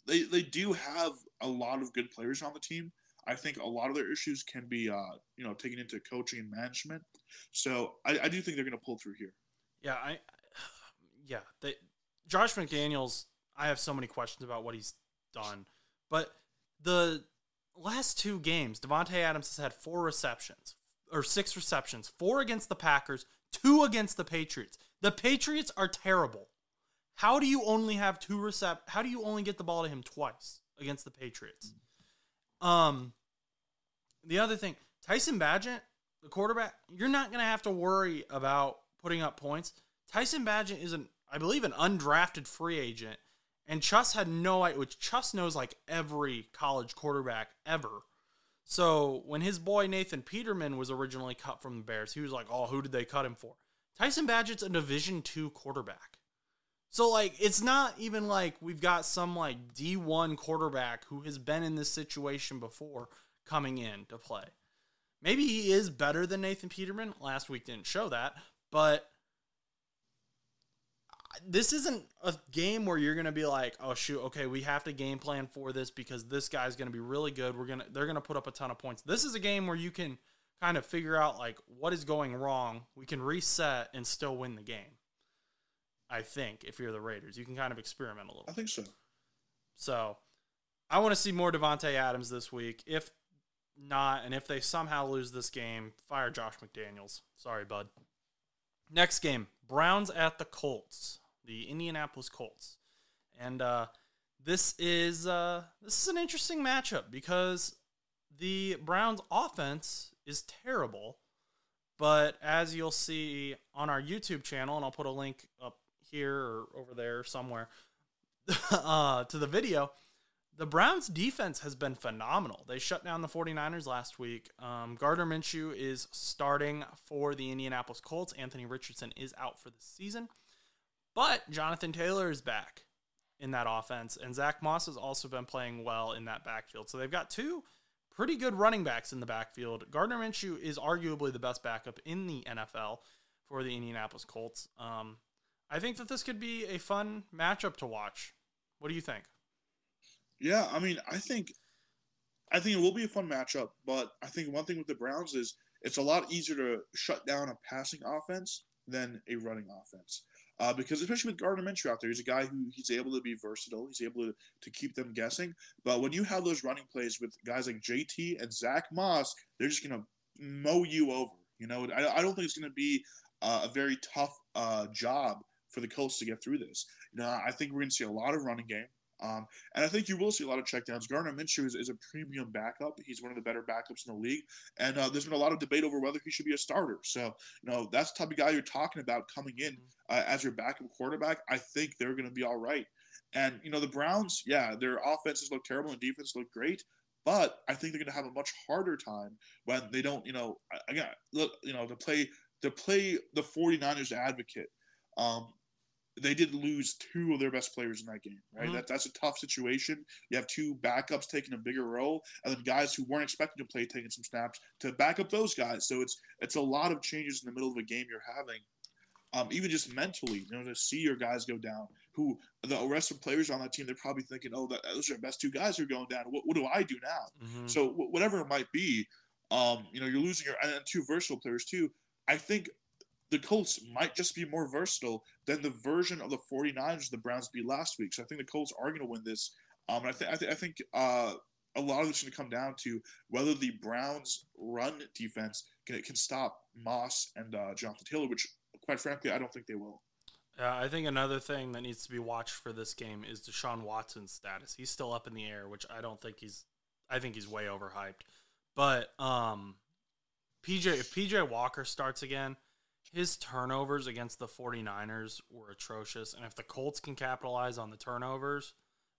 they they do have a lot of good players on the team. I think a lot of their issues can be, uh, you know, taken into coaching and management. So I, I do think they're going to pull through here. Yeah, I, yeah, they, Josh McDaniels. I have so many questions about what he's done, but the last two games, Davante Adams has had four receptions or six receptions, four against the Packers, two against the Patriots. The Patriots are terrible. How do you only have two recept? How do you only get the ball to him twice against the Patriots? Um, the other thing, Tyson Bagent, the quarterback, you're not gonna have to worry about putting up points. Tyson Bagent is an, I believe, an undrafted free agent, and Chuss had no idea. Which Chuss knows like every college quarterback ever. So when his boy Nathan Peterman was originally cut from the Bears, he was like, "Oh, who did they cut him for?" Tyson Bagent's a Division two quarterback. So like it's not even like we've got some like D1 quarterback who has been in this situation before coming in to play. Maybe he is better than Nathan Peterman. Last week didn't show that, but this isn't a game where you're going to be like, "Oh shoot, okay, we have to game plan for this because this guy's going to be really good. We're going to they're going to put up a ton of points." This is a game where you can kind of figure out like what is going wrong. We can reset and still win the game. I think if you're the Raiders, you can kind of experiment a little. I think so. So, I want to see more Davante Adams this week. If not, and if they somehow lose this game, fire Josh McDaniels. Sorry, bud. Next game, Browns at the Colts, the Indianapolis Colts, and uh, this is uh, this is an interesting matchup because the Browns' offense is terrible, but as you'll see on our YouTube channel, and I'll put a link up here or over there somewhere uh, to the video, the Browns defense has been phenomenal. They shut down the 49ers last week. Um, Gardner Minshew is starting for the Indianapolis Colts. Anthony Richardson is out for the season. But Jonathan Taylor is back in that offense, and Zack Moss has also been playing well in that backfield. So they've got two pretty good running backs in the backfield. Gardner Minshew is arguably the best backup in the NFL for the Indianapolis Colts. Um, I think that this could be a fun matchup to watch. What do you think? Yeah, I mean, I think I think it will be a fun matchup, but I think one thing with the Browns is it's a lot easier to shut down a passing offense than a running offense. Uh, because especially with Gardner Minshew out there, he's a guy who he's able to be versatile. He's able to, to keep them guessing. But when you have those running plays with guys like JT and Zack Moss, they're just gonna mow you over. You know, I, I don't think it's gonna be uh, a very tough uh, job for the Colts to get through this. You know, I think we're going to see a lot of running game. Um, and I think you will see a lot of checkdowns. Gardner Minshew is, is, a premium backup. He's one of the better backups in the league. And uh, there's been a lot of debate over whether he should be a starter. So, you know, that's the type of guy you're talking about coming in uh, as your backup quarterback. I think they're going to be all right. And, you know, the Browns, yeah, their offenses look terrible and defense look great. But I think they're going to have a much harder time when they don't, you know, again, look, you know, to play to play the 49ers advocate. Um, they did lose two of their best players in that game, right? Mm-hmm. That that's a tough situation. You have two backups taking a bigger role, and then guys who weren't expected to play taking some snaps to back up those guys. So it's it's a lot of changes in the middle of a game you're having. Um, even just mentally, you know, to see your guys go down. Who the rest of the players on that team, they're probably thinking, "Oh, that, those are our best two guys who are going down. What, what do I do now?" Mm-hmm. So w- whatever it might be, um, you know, you're losing your and two versatile players too. I think the Colts might just be more versatile than the version of the 49ers the Browns beat last week. So I think the Colts are going to win this. Um, and I, th- I, th- I think uh, a lot of it's going to come down to whether the Browns' run defense can, can stop Moss and uh, Jonathan Taylor, which, quite frankly, I don't think they will. Uh, I think another thing that needs to be watched for this game is Deshaun Watson's status. He's still up in the air, which I don't think he's. I think he's way overhyped. But um, PJ, if PJ Walker starts again, his turnovers against the 49ers were atrocious. And if the Colts can capitalize on the turnovers,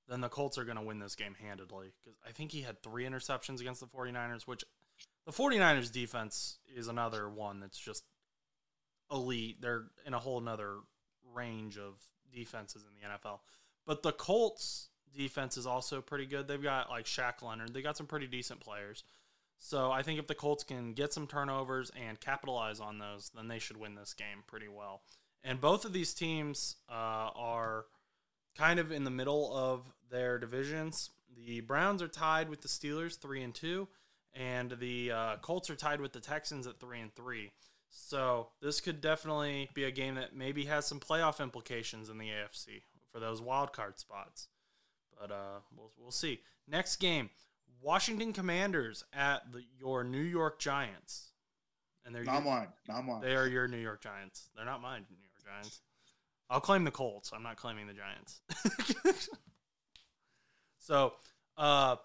then the Colts are going to win this game handedly. Because I think he had three interceptions against the 49ers, which the 49ers defense is another one that's just elite. They're in a whole nother range of defenses in the NFL. But the Colts defense is also pretty good. They've got like Shaq Leonard. They got some pretty decent players. So I think if the Colts can get some turnovers and capitalize on those, then they should win this game pretty well. And both of these teams uh, are kind of in the middle of their divisions. The Browns are tied with the Steelers, three and two, and the uh, Colts are tied with the Texans at three and three. So this could definitely be a game that maybe has some playoff implications in the AFC for those wild card spots. But uh, we'll, we'll see. Next game, Washington Commanders at the, your New York Giants. And they're not your, mine. Not mine. They are your New York Giants. They're not mine, New York Giants. I'll claim the Colts. I'm not claiming the Giants. so, uh,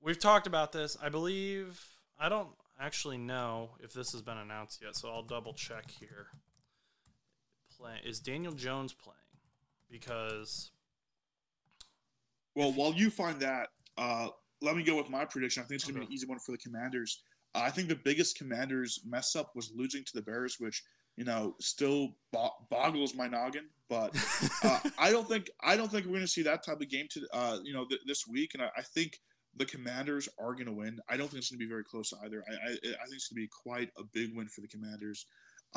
we've talked about this. I believe I don't actually know if this has been announced yet, so I'll double check here. playing? Is Daniel Jones playing? Because Well, while you find that, uh, let me go with my prediction. I think it's going to be an easy one for the Commanders. Uh, I think the biggest Commanders mess up was losing to the Bears, which you know still bo- boggles my noggin. But uh, I don't think I don't think we're going to see that type of game to uh, you know th- this week, and I, I think the Commanders are going to win. I don't think it's going to be very close either. I, I, I think it's going to be quite a big win for the Commanders.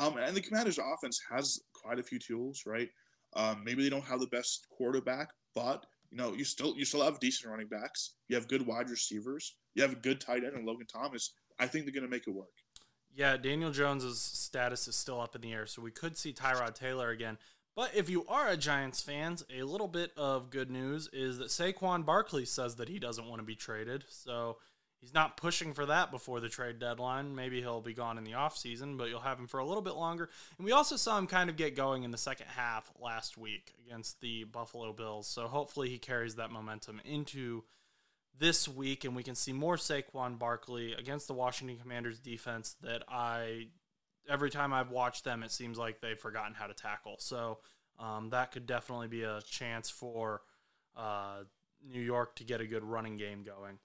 Um, and the Commanders' offense has quite a few tools, right? Um, maybe they don't have the best quarterback, but you know you still you still have decent running backs. You have good wide receivers. You have a good tight end, and Logan Thomas. I think they're going to make it work. Yeah, Daniel Jones's status is still up in the air, so we could see Tyrod Taylor again. But if you are a Giants fans, a little bit of good news is that Saquon Barkley says that he doesn't want to be traded. So he's not pushing for that before the trade deadline. Maybe he'll be gone in the offseason, but you'll have him for a little bit longer. And we also saw him kind of get going in the second half last week against the Buffalo Bills. So hopefully he carries that momentum into this week, and we can see more Saquon Barkley against the Washington Commanders defense that I every time I've watched them, it seems like they've forgotten how to tackle. So um, that could definitely be a chance for uh, New York to get a good running game going.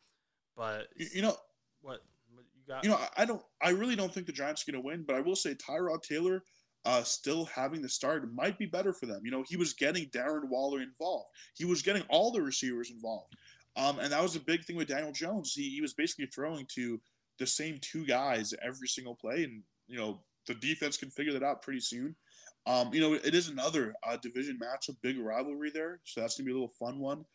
But You, know, what, what you got? you know, I- I don't, I really don't think the Giants are going to win, but I will say Tyrod Taylor uh, still having the start might be better for them. You know, he was getting Darren Waller involved. He was getting all the receivers involved. Um, and that was a big thing with Daniel Jones. He, he was basically throwing to the same two guys every single play. And, you know, the defense can figure that out pretty soon. Um, you know, it is another uh, division matchup, big rivalry there. So that's going to be a little fun one.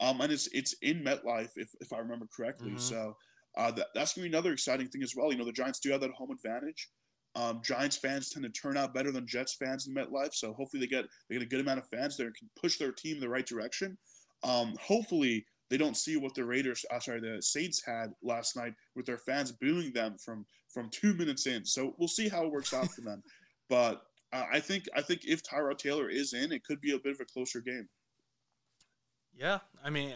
Um, and it's it's in MetLife, if, if I remember correctly. Mhm. So uh, that, that's going to be another exciting thing as well. You know, the Giants do have that home advantage. Um, Giants fans tend to turn out better than Jets fans in MetLife, so hopefully they get they get a good amount of fans there and can push their team in the right direction. Um, hopefully they don't see what the Raiders, uh, sorry, the Saints had last night with their fans booing them from from two minutes in. So we'll see how it works out for them. But uh, I think I think if Tyrod Taylor is in, it could be a bit of a closer game. Yeah, I mean,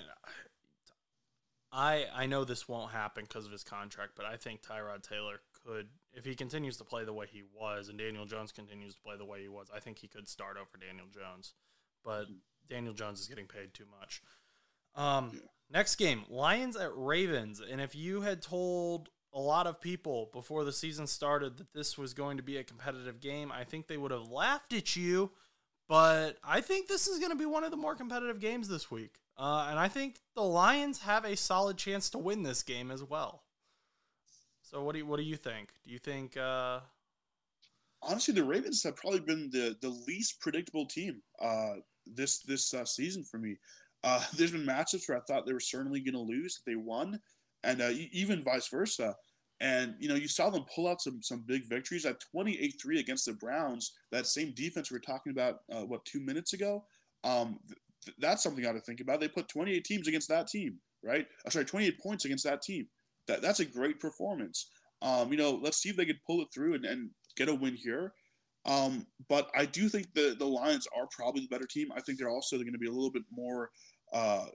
I I know this won't happen because of his contract, but I think Tyrod Taylor could, if he continues to play the way he was, and Daniel Jones continues to play the way he was, I think he could start over Daniel Jones. But Daniel Jones is getting paid too much. Um, Yeah. next game, Lions at Ravens, and if you had told a lot of people before the season started that this was going to be a competitive game, I think they would have laughed at you. But I think this is going to be one of the more competitive games this week. Uh, and I think the Lions have a solid chance to win this game as well. So what do you, what do you think? Do you think uh, honestly, the Ravens have probably been the the least predictable team uh, this this uh, season for me. Uh, there's been matchups where I thought they were certainly going to lose, they won, and uh, even vice versa. And you know, you saw them pull out some some big victories at 28-3 against the Browns. That same defense we were talking about uh, what two minutes ago. Um, th- that's something I got to think about. They put 28 teams against that team, right? Uh, sorry, 28 points against that team. That that's a great performance. Um, you know, let's see if they could pull it through and, and get a win here. Um, but I do think the the Lions are probably the better team. I think they're also going to be a little bit more. Uh,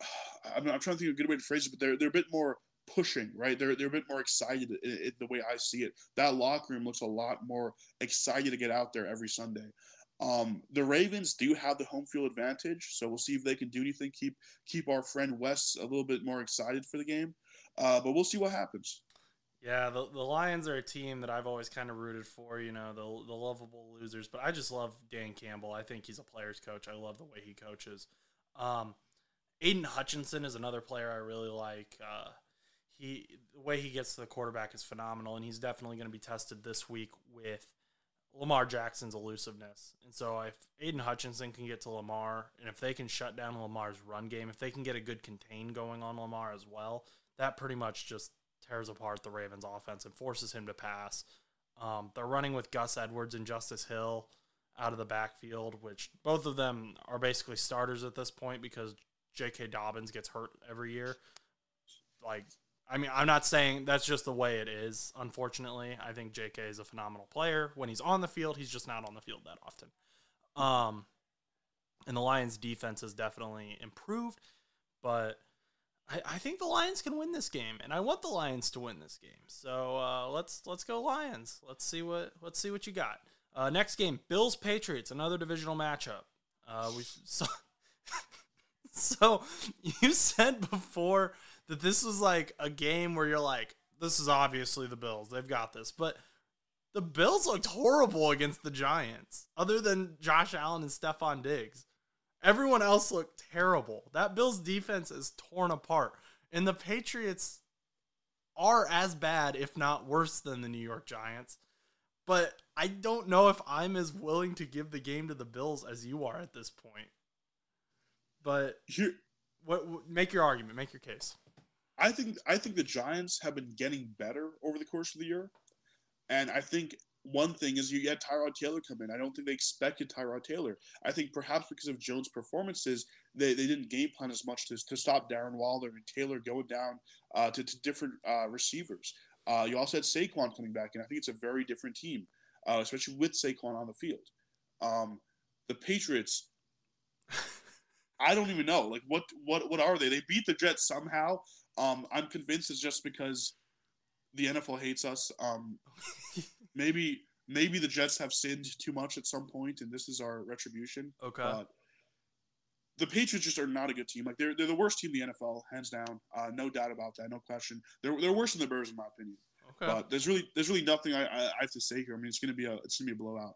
I'm, I'm trying to think of a good way to phrase it, but they're they're a bit more pushing, right? They're they're a bit more excited in, in the way I see it. That locker room looks a lot more excited to get out there every Sunday. Um, the Ravens do have the home field advantage, so we'll see if they can do anything keep keep our friend Wes a little bit more excited for the game. Uh, but we'll see what happens. Yeah, the, the Lions are a team that I've always kind of rooted for, you know, the, the lovable losers. But I just love Dan Campbell. I think he's a player's coach. I love the way he coaches. Um, Aidan Hutchinson is another player I really like. Uh, he the way he gets to the quarterback is phenomenal, and he's definitely going to be tested this week with Lamar Jackson's elusiveness. And so if Aidan Hutchinson can get to Lamar, and if they can shut down Lamar's run game, if they can get a good contain going on Lamar as well, that pretty much just tears apart the Ravens offense and forces him to pass. Um, they're running with Gus Edwards and Justice Hill out of the backfield, which both of them are basically starters at this point because J.K. Dobbins gets hurt every year. Like, I mean, I'm not saying that's just the way it is. Unfortunately, I think J.K. is a phenomenal player. When he's on the field, he's just not on the field that often. Um, and the Lions' defense has definitely improved, but I, I think the Lions can win this game, and I want the Lions to win this game. So uh, let's let's go Lions. Let's see what let's see what you got. Uh, next game, Bills Patriots, another divisional matchup. Uh, we so, so you said before that this was like a game where you're like, this is obviously the Bills. They've got this, but the Bills looked horrible against the Giants, other than Josh Allen and Stefon Diggs. Everyone else looked terrible. That Bills defense is torn apart. And the Patriots are as bad, if not worse, than the New York Giants. But I don't know if I'm as willing to give the game to the Bills as you are at this point. But what make your argument, make your case. I think I think the Giants have been getting better over the course of the year, and I think one thing is you had Tyrod Taylor come in. I don't think they expected Tyrod Taylor. I think perhaps because of Jones' performances, they, they didn't game plan as much to, to stop Darren Waller and Taylor going down uh, to, to different uh, receivers. Uh, you also had Saquon coming back, and I think it's a very different team, uh, especially with Saquon on the field. Um, the Patriots, I don't even know. Like, what what what are they? They beat the Jets somehow. Um, I'm convinced it's just because the NFL hates us. Um, maybe maybe the Jets have sinned too much at some point, and this is our retribution. Okay. But the Patriots just are not a good team. Like they're they're the worst team in the NFL, hands down. Uh, no doubt about that. No question. They're they're worse than the Bears in my opinion. Okay. But there's really there's really nothing I, I, I have to say here. I mean, it's gonna be a it's gonna be a blowout.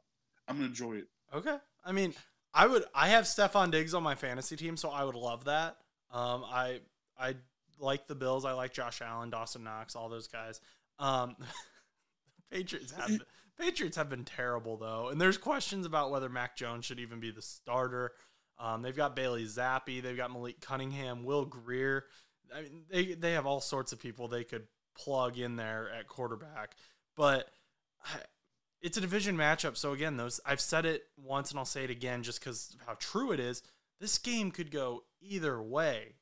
I'm gonna enjoy it. Okay. I mean, I would. I have Stefon Diggs on my fantasy team, so I would love that. Um, I I like the Bills. I like Josh Allen, Dawson Knox, all those guys. Um, Patriots have Patriots have been terrible though, and there's questions about whether Mac Jones should even be the starter. Um, they've got Bailey Zappe, they've got Malik Cunningham, Will Grier. I mean, they they have all sorts of people they could plug in there at quarterback, but I- it's a division matchup. So again, those I've said it once and I'll say it again just because how true it is. This game could go either way,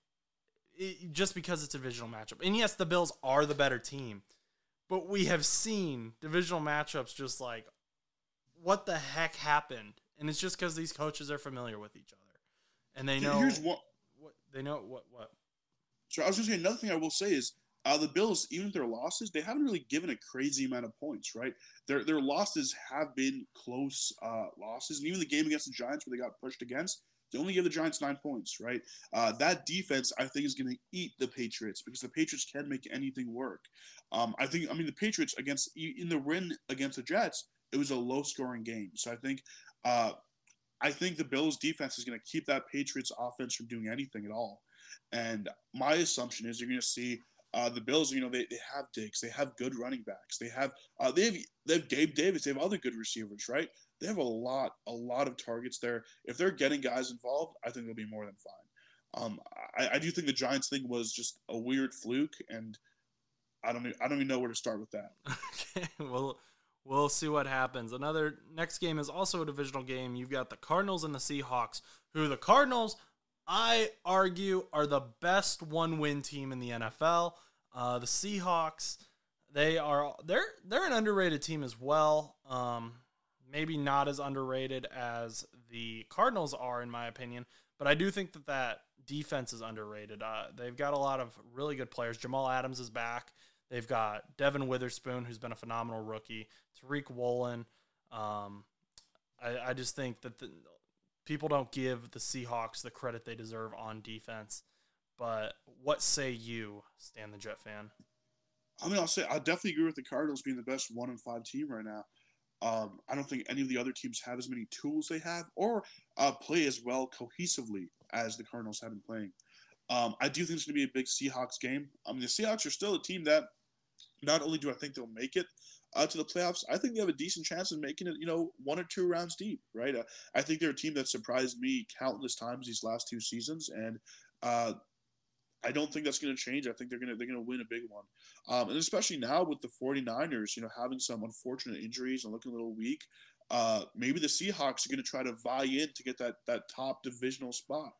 it, just because it's a divisional matchup. And yes, the Bills are the better team, but we have seen divisional matchups just like what the heck happened, and it's just because these coaches are familiar with each other, and they know Here's one. what they know what what. So I was gonna say another thing I will say is uh, the Bills, even with their losses, they haven't really given a crazy amount of points, right? Their their losses have been close uh, losses, and even the game against the Giants where they got pushed against, they only gave the Giants nine points, right? Uh, that defense, I think, is going to eat the Patriots because the Patriots can make anything work. Um, I think, I mean, the Patriots against in the win against the Jets, it was a low scoring game, so I think. Uh, I think the Bills defense is going to keep that Patriots offense from doing anything at all. And my assumption is you're going to see uh, the Bills. You know, they, they have Diggs, they have good running backs, they have uh, they have they have Gabe Davis, they have other good receivers, right? They have a lot a lot of targets there. If they're getting guys involved, I think they'll be more than fine. Um, I, I do think the Giants thing was just a weird fluke, and I don't I don't even know where to start with that. Okay, well, we'll see what happens. Another next game is also a divisional game. You've got the Cardinals and the Seahawks, who the Cardinals, I argue, are the best one-win team in the NFL. Uh, the Seahawks, they are they're they're an underrated team as well. Um, maybe not as underrated as the Cardinals are, in my opinion, but I do think that that defense is underrated. Uh, they've got a lot of really good players. Jamal Adams is back. They've got Devon Witherspoon, who's been a phenomenal rookie. Tariq Woolen. Um, I, I just think that the, people don't give the Seahawks the credit they deserve on defense. But what say you, Stan the Jet fan? I mean, I'll say I definitely agree with the Cardinals being the best one and five team right now. Um, I don't think any of the other teams have as many tools they have or uh, play as well cohesively as the Cardinals have been playing. Um, I do think it's going to be a big Seahawks game. I mean, the Seahawks are still a team that not only do I think they'll make it uh, to the playoffs, I think they have a decent chance of making it, you know, one or two rounds deep, right? Uh, I think they're a team that surprised me countless times these last two seasons, and uh, I don't think that's going to change. I think they're going to they're going to win a big one, um, and especially now with the 49ers, you know, having some unfortunate injuries and looking a little weak. Uh, maybe the Seahawks are going to try to vie in to get that that top divisional spot,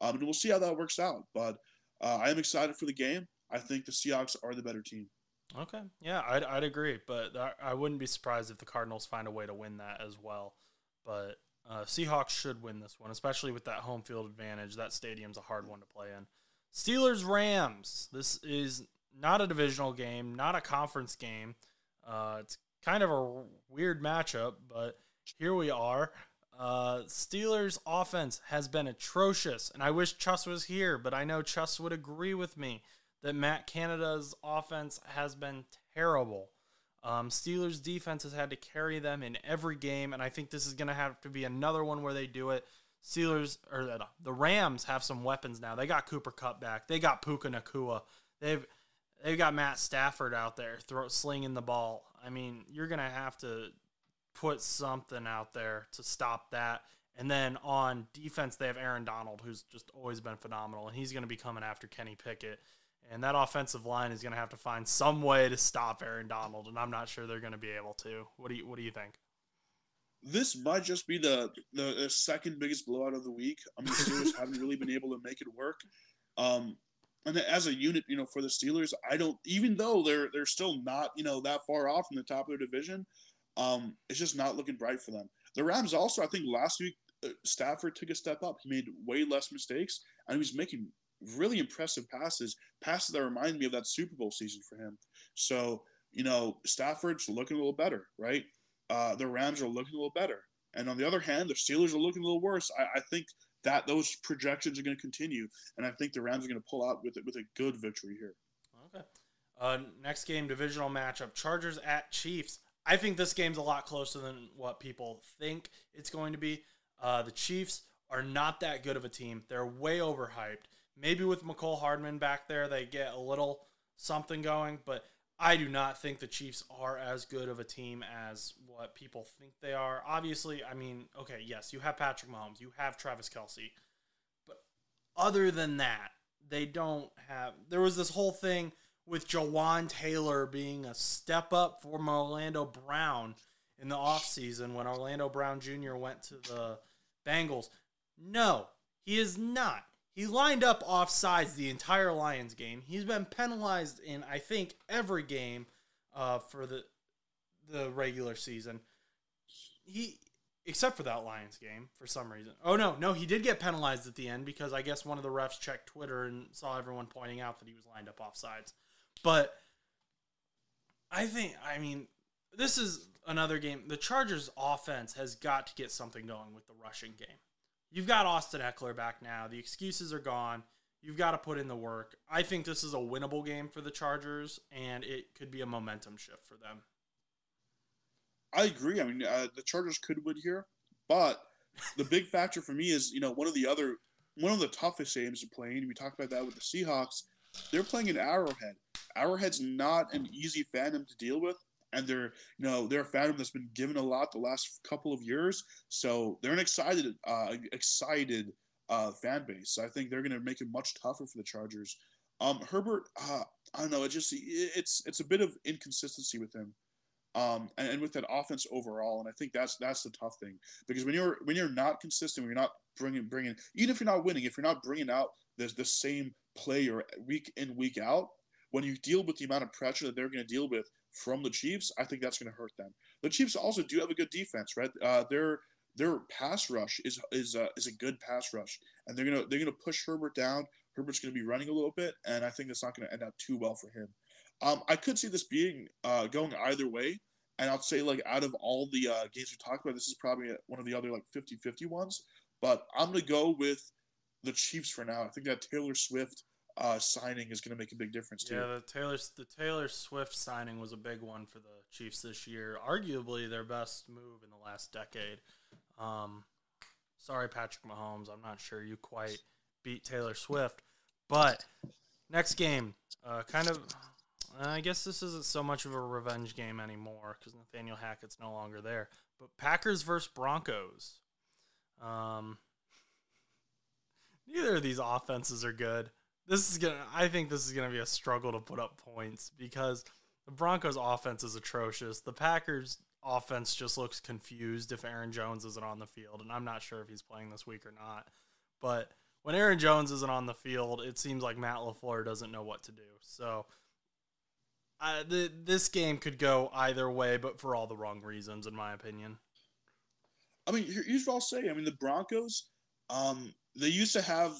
um, and we'll see how that works out. But uh, I am excited for the game. I think the Seahawks are the better team. Okay, yeah, I'd, I'd agree, but I, wouldn't be surprised if the Cardinals find a way to win that as well. But uh, Seahawks should win this one, especially with that home field advantage. That stadium's a hard one to play in. Steelers Rams. This is not a divisional game, not a conference game. Uh, it's kind of a weird matchup, but here we are. Uh, Steelers offense has been atrocious, and I wish Chuss was here, but I know Chuss would agree with me that Matt Canada's offense has been terrible. Um, Steelers defense has had to carry them in every game, and I think this is going to have to be another one where they do it. Steelers or the, the Rams have some weapons now. They got Cooper Kupp back. They got Puka Nacua. They've they've got Matt Stafford out there throw, slinging the ball. I mean, you're to have to put something out there to stop that. And then on defense, they have Aaron Donald, who's just always been phenomenal, and he's going to be coming after Kenny Pickett. And that offensive line is going to have to find some way to stop Aaron Donald, and I'm not sure they're going to be able to. What do you What do you think? This might just be the the, the second biggest blowout of the week. I mean, the Steelers haven't really been able to make it work. Um, and as a unit, you know, for the Steelers, I don't even though they're they're still not you know that far off from the top of their division. Um, it's just not looking bright for them. The Rams also, I think, last week uh, Stafford took a step up. He made way less mistakes, and he was making really impressive passes, passes that remind me of that Super Bowl season for him. So, you know, Stafford's looking a little better, right? Uh, the Rams are looking a little better. And on the other hand, the Steelers are looking a little worse. I, I think that those projections are going to continue, and I think the Rams are going to pull out with it with a good victory here. Okay. Uh, next game, divisional matchup: Chargers at Chiefs. I think this game's a lot closer than what people think it's going to be. Uh, the Chiefs are not that good of a team. They're way overhyped. Maybe with Mecole Hardman back there, they get a little something going, but I do not think the Chiefs are as good of a team as what people think they are. Obviously, I mean, okay, yes, you have Patrick Mahomes, you have Travis Kelce, but other than that, they don't have. There was this whole thing with Jawaan Taylor being a step up for Orlando Brown in the offseason when Orlando Brown Jr. went to the Bengals. No, he is not. He lined up off sides the entire Lions game. He's been penalized in I think every game uh, for the the regular season. He except for that Lions game for some reason. Oh no, no, he did get penalized at the end because I guess one of the refs checked Twitter and saw everyone pointing out that he was lined up off sides. But I think, I mean, this is another game. The Chargers' offense has got to get something going with the rushing game. You've got Austin Ekeler back now. The excuses are gone. You've got to put in the work. I think this is a winnable game for the Chargers, and it could be a momentum shift for them. I agree. I mean, uh, the Chargers could win here, but the big factor for me is, you know, one of the other, one of the toughest games to play. And we talked about that with the Seahawks. They're playing an Arrowhead. Arrowhead's not an easy fandom to deal with, and they're you know they're a fandom that's been given a lot the last couple of years. So they're an excited uh, excited uh, fan base. So I think they're going to make it much tougher for the Chargers. Um, Herbert, uh, I don't know. It just it's it's a bit of inconsistency with him. Um, and, and, with that offense overall, and I think that's that's the tough thing because when you're when you're not consistent, when you're not bringing bringing even if you're not winning, if you're not bringing out the the same player week in week out, when you deal with the amount of pressure that they're going to deal with from the Chiefs, I think that's going to hurt them. The Chiefs also do have a good defense, right? Uh, their their pass rush is is uh, is a good pass rush, and they're gonna they're gonna push Herbert down. Herbert's gonna be running a little bit, and I think that's not gonna end up too well for him. Um, I could see this being uh, going either way, and I'd say like out of all the uh, games we talked about, this is probably one of the other like 50-50 ones. But I'm gonna go with the Chiefs for now. I think that Taylor Swift uh, signing is going to make a big difference too. Yeah, the Taylor the Taylor Swift signing was a big one for the Chiefs this year. Arguably their best move in the last decade. Um, sorry, Patrick Mahomes. I'm not sure you quite beat Taylor Swift, but next game, uh, kind of. I guess this isn't so much of a revenge game anymore because Nathaniel Hackett's no longer there. But Packers versus Broncos. Um, neither of these offenses are good this is gonna. I think this is gonna be a struggle to put up points because the Broncos' offense is atrocious. The Packers' offense just looks confused if Aaron Jones isn't on the field, and I'm not sure if he's playing this week or not. But when Aaron Jones isn't on the field, it seems like Matt LaFleur doesn't know what to do. So. Uh, the, this game could go either way, but for all the wrong reasons, in my opinion. I mean, here's what I'll say. I mean, the Broncos, um, they used to have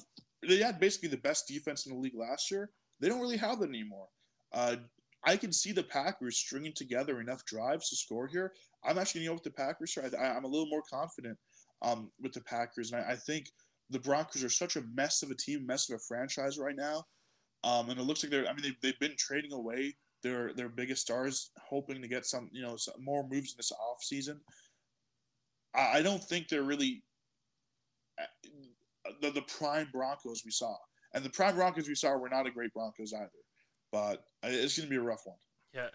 they had basically the best defense in the league last year. They don't really have that anymore. Uh, I can see the Packers stringing together enough drives to score here. I'm actually going to go with the Packers here. I, am a little more confident um, with the Packers, and I, I, think the Broncos are such a mess of a team, mess of a franchise right now. Um, and it looks like they're. I mean, they've, they've been trading away their their biggest stars, hoping to get some you know some more moves in this off season. I, I don't think they're really the the prime Broncos we saw, and the prime Broncos we saw were not a great Broncos either but it's going to be a rough one. Yeah,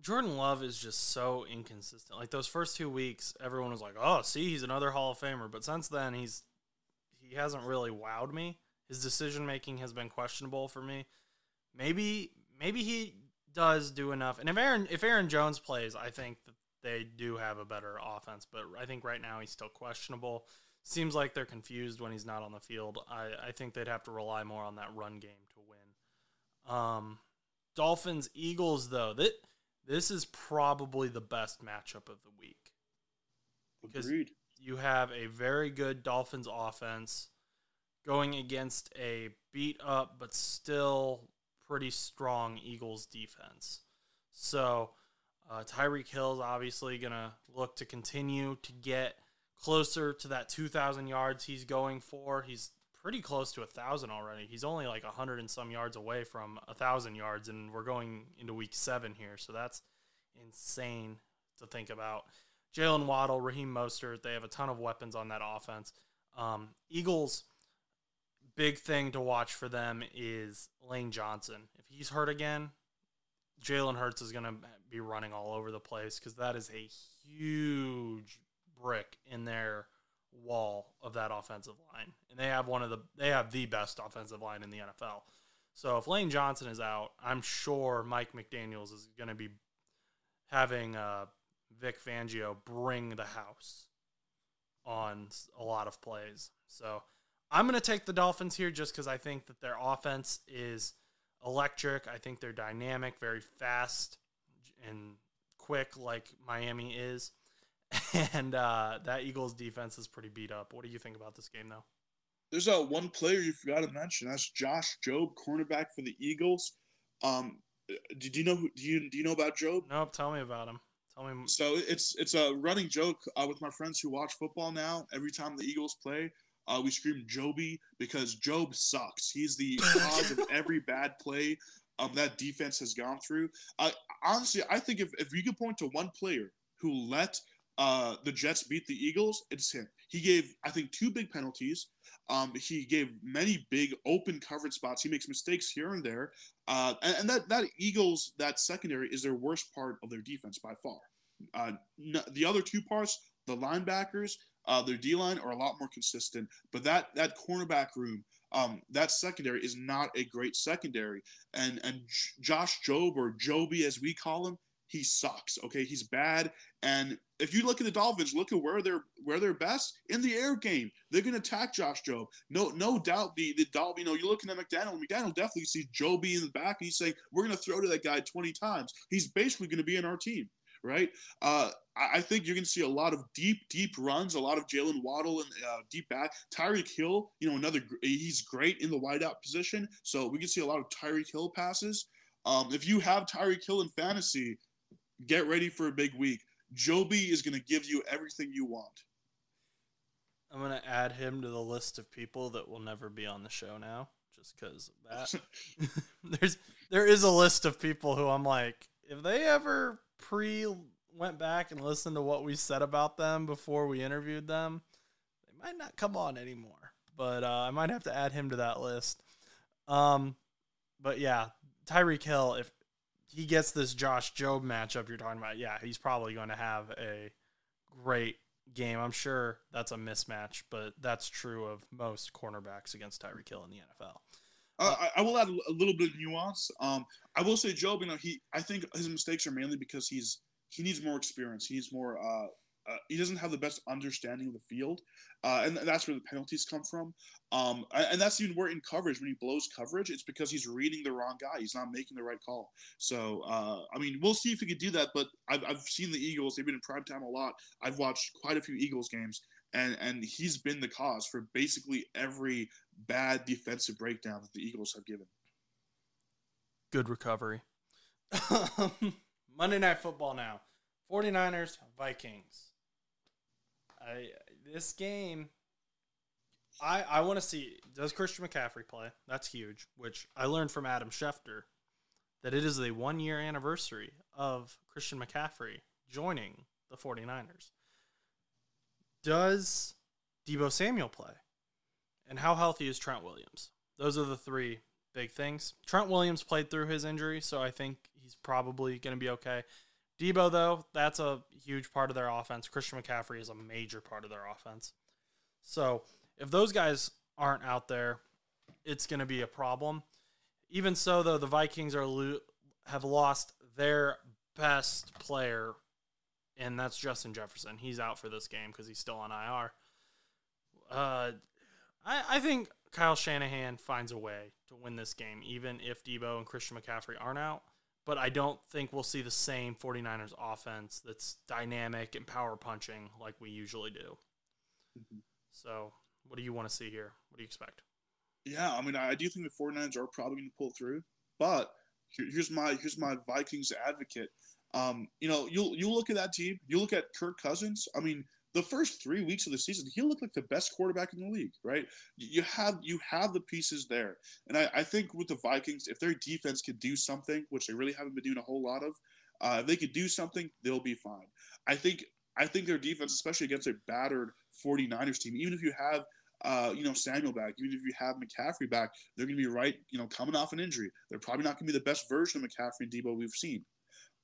Jordan Love is just so inconsistent. Like those first two weeks, everyone was like, "Oh, see, he's another Hall of Famer." But since then, he's he hasn't really wowed me. His decision making has been questionable for me. Maybe maybe he does do enough. And if Aaron if Aaron Jones plays, I think that they do have a better offense. But I think right now he's still questionable. Seems like they're confused when he's not on the field. I, I think they'd have to rely more on that run game to win. um, Dolphins Eagles though that this is probably the best matchup of the week because Agreed. you have a very good Dolphins offense going against a beat up but still pretty strong Eagles defense. So uh, Tyreek Hill is obviously going to look to continue to get closer to that 2,000 yards he's going for. He's pretty close to a thousand already. He's only like a hundred and some yards away from a thousand yards, and we're going into week seven here, so that's insane to think about. Jaylen Waddle, Raheem Mostert, they have a ton of weapons on that offense. Um, Eagles, big thing to watch for them is Lane Johnson. If he's hurt again, Jalen Hurts is going to be running all over the place because that is a huge brick in their wall of that offensive line, and they have one of the they have the best offensive line in the NFL. So if Lane Johnson is out, I'm sure Mike McDaniel's is going to be having uh, Vic Fangio bring the house on a lot of plays. So I'm going to take the Dolphins here just because I think that their offense is electric. I think they're dynamic, very fast and quick, like Miami is. and uh, that Eagles defense is pretty beat up. What do you think about this game, though? There's a uh, one player you forgot to mention. That's Josh Jobe, cornerback for the Eagles. Um, did you know? Who, do you do you know about Jobe? Nope. Tell me about him. Tell me. So it's it's a running joke uh, with my friends who watch football now. Every time the Eagles play, uh, we scream Joby because Jobe sucks. He's the cause of every bad play um, that defense has gone through. Uh, honestly, I think if, if you could point to one player who let uh, the Jets beat the Eagles, it's him. He gave, I think, two big penalties. Um, he gave many big open coverage spots. He makes mistakes here and there. Uh, and, and, that that Eagles that secondary is their worst part of their defense by far. Uh, the other two parts, the linebackers, uh, their D line are a lot more consistent. But that that cornerback room, um, that secondary is not a great secondary. And and Josh Jobe or Joby as we call him, he sucks. Okay, he's bad. And if you look at the Dolphins, look at where they're where they're best in the air game. They're going to attack Josh Jobe. No, no doubt. The the Dolphins, you know, you're looking at McDaniel. McDaniel definitely sees Joby in the back, and he's saying, "We're going to throw to that guy 20 times." He's basically going to be in our team, right? Uh, I, I think you're going to see a lot of deep, deep runs, a lot of Jaylen Waddle and uh, deep back. Tyreek Hill, you know, another he's great in the wideout position, so we can see a lot of Tyreek Hill passes. Um, if you have Tyreek Hill in fantasy, get ready for a big week. Joby is going to give you everything you want. I'm going to add him to the list of people that will never be on the show now, just because of that. There's there is a list of people who I'm like, if they ever pre went back and listened to what we said about them before we interviewed them, they might not come on anymore. But uh, I might have to add him to that list. Um, but yeah, Tyreek Hill. If he gets this Josh Jobe matchup you're talking about, yeah, he's probably going to have a great game. I'm sure that's a mismatch, but that's true of most cornerbacks against Tyreek Hill in the NFL. Uh, I, will add a little bit of nuance. Um, I will say Jobe, you know, he I think his mistakes are mainly because he's he needs more experience. He needs more uh, uh, he doesn't have the best understanding of the field, uh, and that's where the penalties come from. Um, and that's even where in coverage, when he blows coverage, it's because he's reading the wrong guy. He's not making the right call. So, uh, I mean, we'll see if he could do that. But I've, I've seen the Eagles; they've been in prime time a lot. I've watched quite a few Eagles games, and and he's been the cause for basically every bad defensive breakdown that the Eagles have given. Good recovery. Monday Night Football now. 49ers, Vikings. I this game I I want to see does Christian McCaffrey play? That's huge, which I learned from Adam Schefter that it is the 1 year anniversary of Christian McCaffrey joining the 49ers. Does Deebo Samuel play? And how healthy is Trent Williams? Those are the three big things. Trent Williams played through his injury, so I think he's probably going to be okay. Deebo, though, that's a huge part of their offense. Christian McCaffrey is a major part of their offense. So if those guys aren't out there, it's going to be a problem. Even so, though, the Vikings are lo- have lost their best player, and that's Justin Jefferson. He's out for this game because he's still on IR. Uh, I, I think Kyle Shanahan finds a way to win this game, even if Deebo and Christian McCaffrey aren't out. But I don't think we'll see the same 49ers offense that's dynamic and power punching like we usually do. Mm-hmm. So, what do you want to see here? What do you expect? Yeah, I mean, I do think the 49ers are probably going to pull through, but here's my here's my Vikings advocate. Um, you know, you you look at that team, you look at Kirk Cousins. I mean, the first three weeks of the season, he looked like the best quarterback in the league, right? You have you have the pieces there, and I, I think with the Vikings, if their defense could do something, which they really haven't been doing a whole lot of, uh, if they could do something, they'll be fine. I think I think their defense, especially against a battered 49ers team, even if you have uh, you know, Samuel back, even if you have McCaffrey back, they're going to be right, you know, coming off an injury. They're probably not going to be the best version of McCaffrey and Deebo we've seen.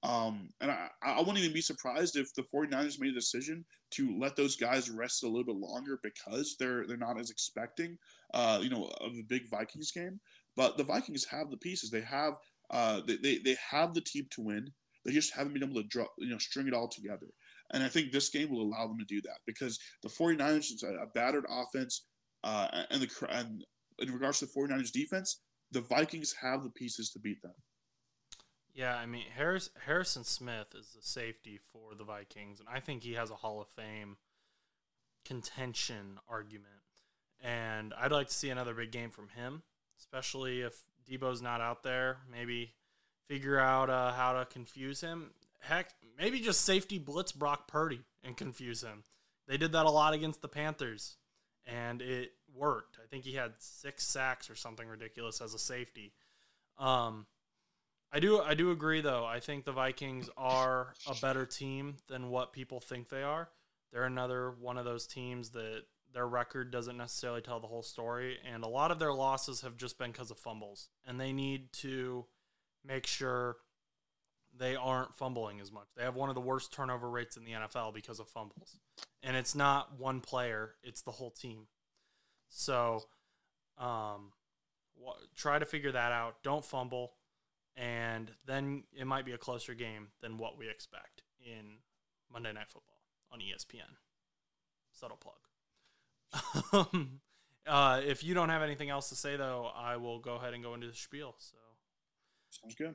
Um, and I, I wouldn't even be surprised if the 49ers made a decision to let those guys rest a little bit longer because they're they're not as expecting, uh, you know, of the big Vikings game. But the Vikings have the pieces. They have uh, they, they, they have the team to win. They just haven't been able to draw, you know, string it all together. And I think this game will allow them to do that because the 49ers is a, battered offense. Uh, and the and in regards to the 49ers defense, the Vikings have the pieces to beat them. Yeah, I mean Harris, Harrison Smith is the safety for the Vikings, and I think he has a Hall of Fame contention argument. And I'd like to see another big game from him, especially if Deebo's not out there. Maybe figure out uh, how to confuse him. Heck, maybe just safety blitz Brock Purdy and confuse him. They did that a lot against the Panthers, and it worked. I think he had six sacks or something ridiculous as a safety. Um, I do I do agree though. I think the Vikings are a better team than what people think they are. They're another one of those teams that their record doesn't necessarily tell the whole story and a lot of their losses have just been because of fumbles and they need to make sure they aren't fumbling as much. They have one of the worst turnover rates in the NFL because of fumbles. And it's not one player, it's the whole team. So um, try to figure that out. Don't fumble and then it might be a closer game than what we expect in Monday Night Football on ESPN. Subtle plug. uh, if you don't have anything else to say, though, I will go ahead and go into the spiel. So sounds good.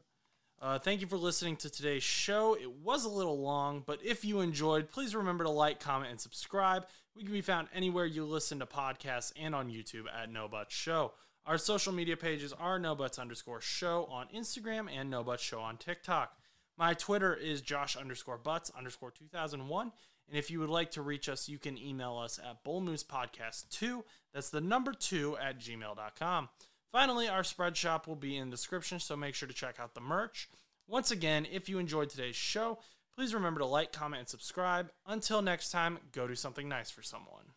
Uh, thank you for listening to today's show. It was a little long, but if you enjoyed, please remember to like, comment, and subscribe. We can be found anywhere you listen to podcasts and on YouTube at No Butts Show. Our social media pages are NoButts underscore show on Instagram and NoButts show on TikTok. My Twitter is Josh underscore Butts underscore 2001. And if you would like to reach us, you can email us at bullmoosepodcast2. That's the number two at gmail.com. Finally, our spread shop will be in the description, so make sure to check out the merch. Once again, if you enjoyed today's show, please remember to like, comment, and subscribe. Until next time, go do something nice for someone.